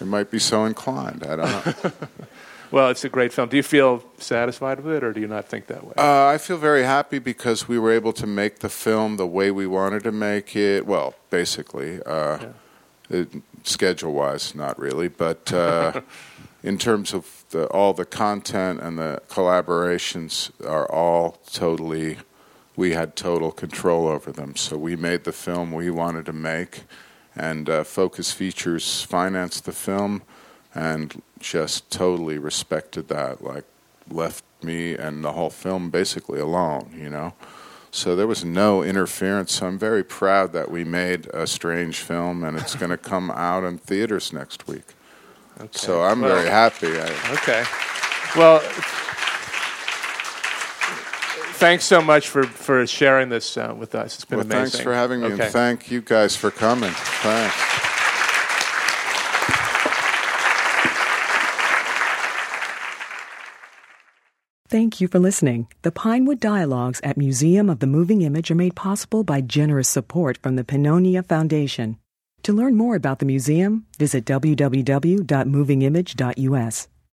I it might be so inclined. I don't know. well, it's a great film. Do you feel satisfied with it, or do you not think that way? Uh, I feel very happy because we were able to make the film the way we wanted to make it. Well, basically, uh, it, schedule-wise, not really, but uh, in terms of the, all the content and the collaborations are all totally. We had total control over them, so we made the film we wanted to make, and uh, Focus Features financed the film, and just totally respected that. Like left me and the whole film basically alone, you know. So there was no interference. So I'm very proud that we made a strange film, and it's going to come out in theaters next week. So I'm Well- very happy. I, Okay. Well, thanks so much for, for sharing this uh, with us. It's been well, amazing. thanks for having me, Okay. and thank you guys for coming. Thanks. Thank you for listening. The Pinewood Dialogues at Museum of the Moving Image are made possible by generous support from the Pannonia Foundation. To learn more about the museum, visit www.movingimage.us.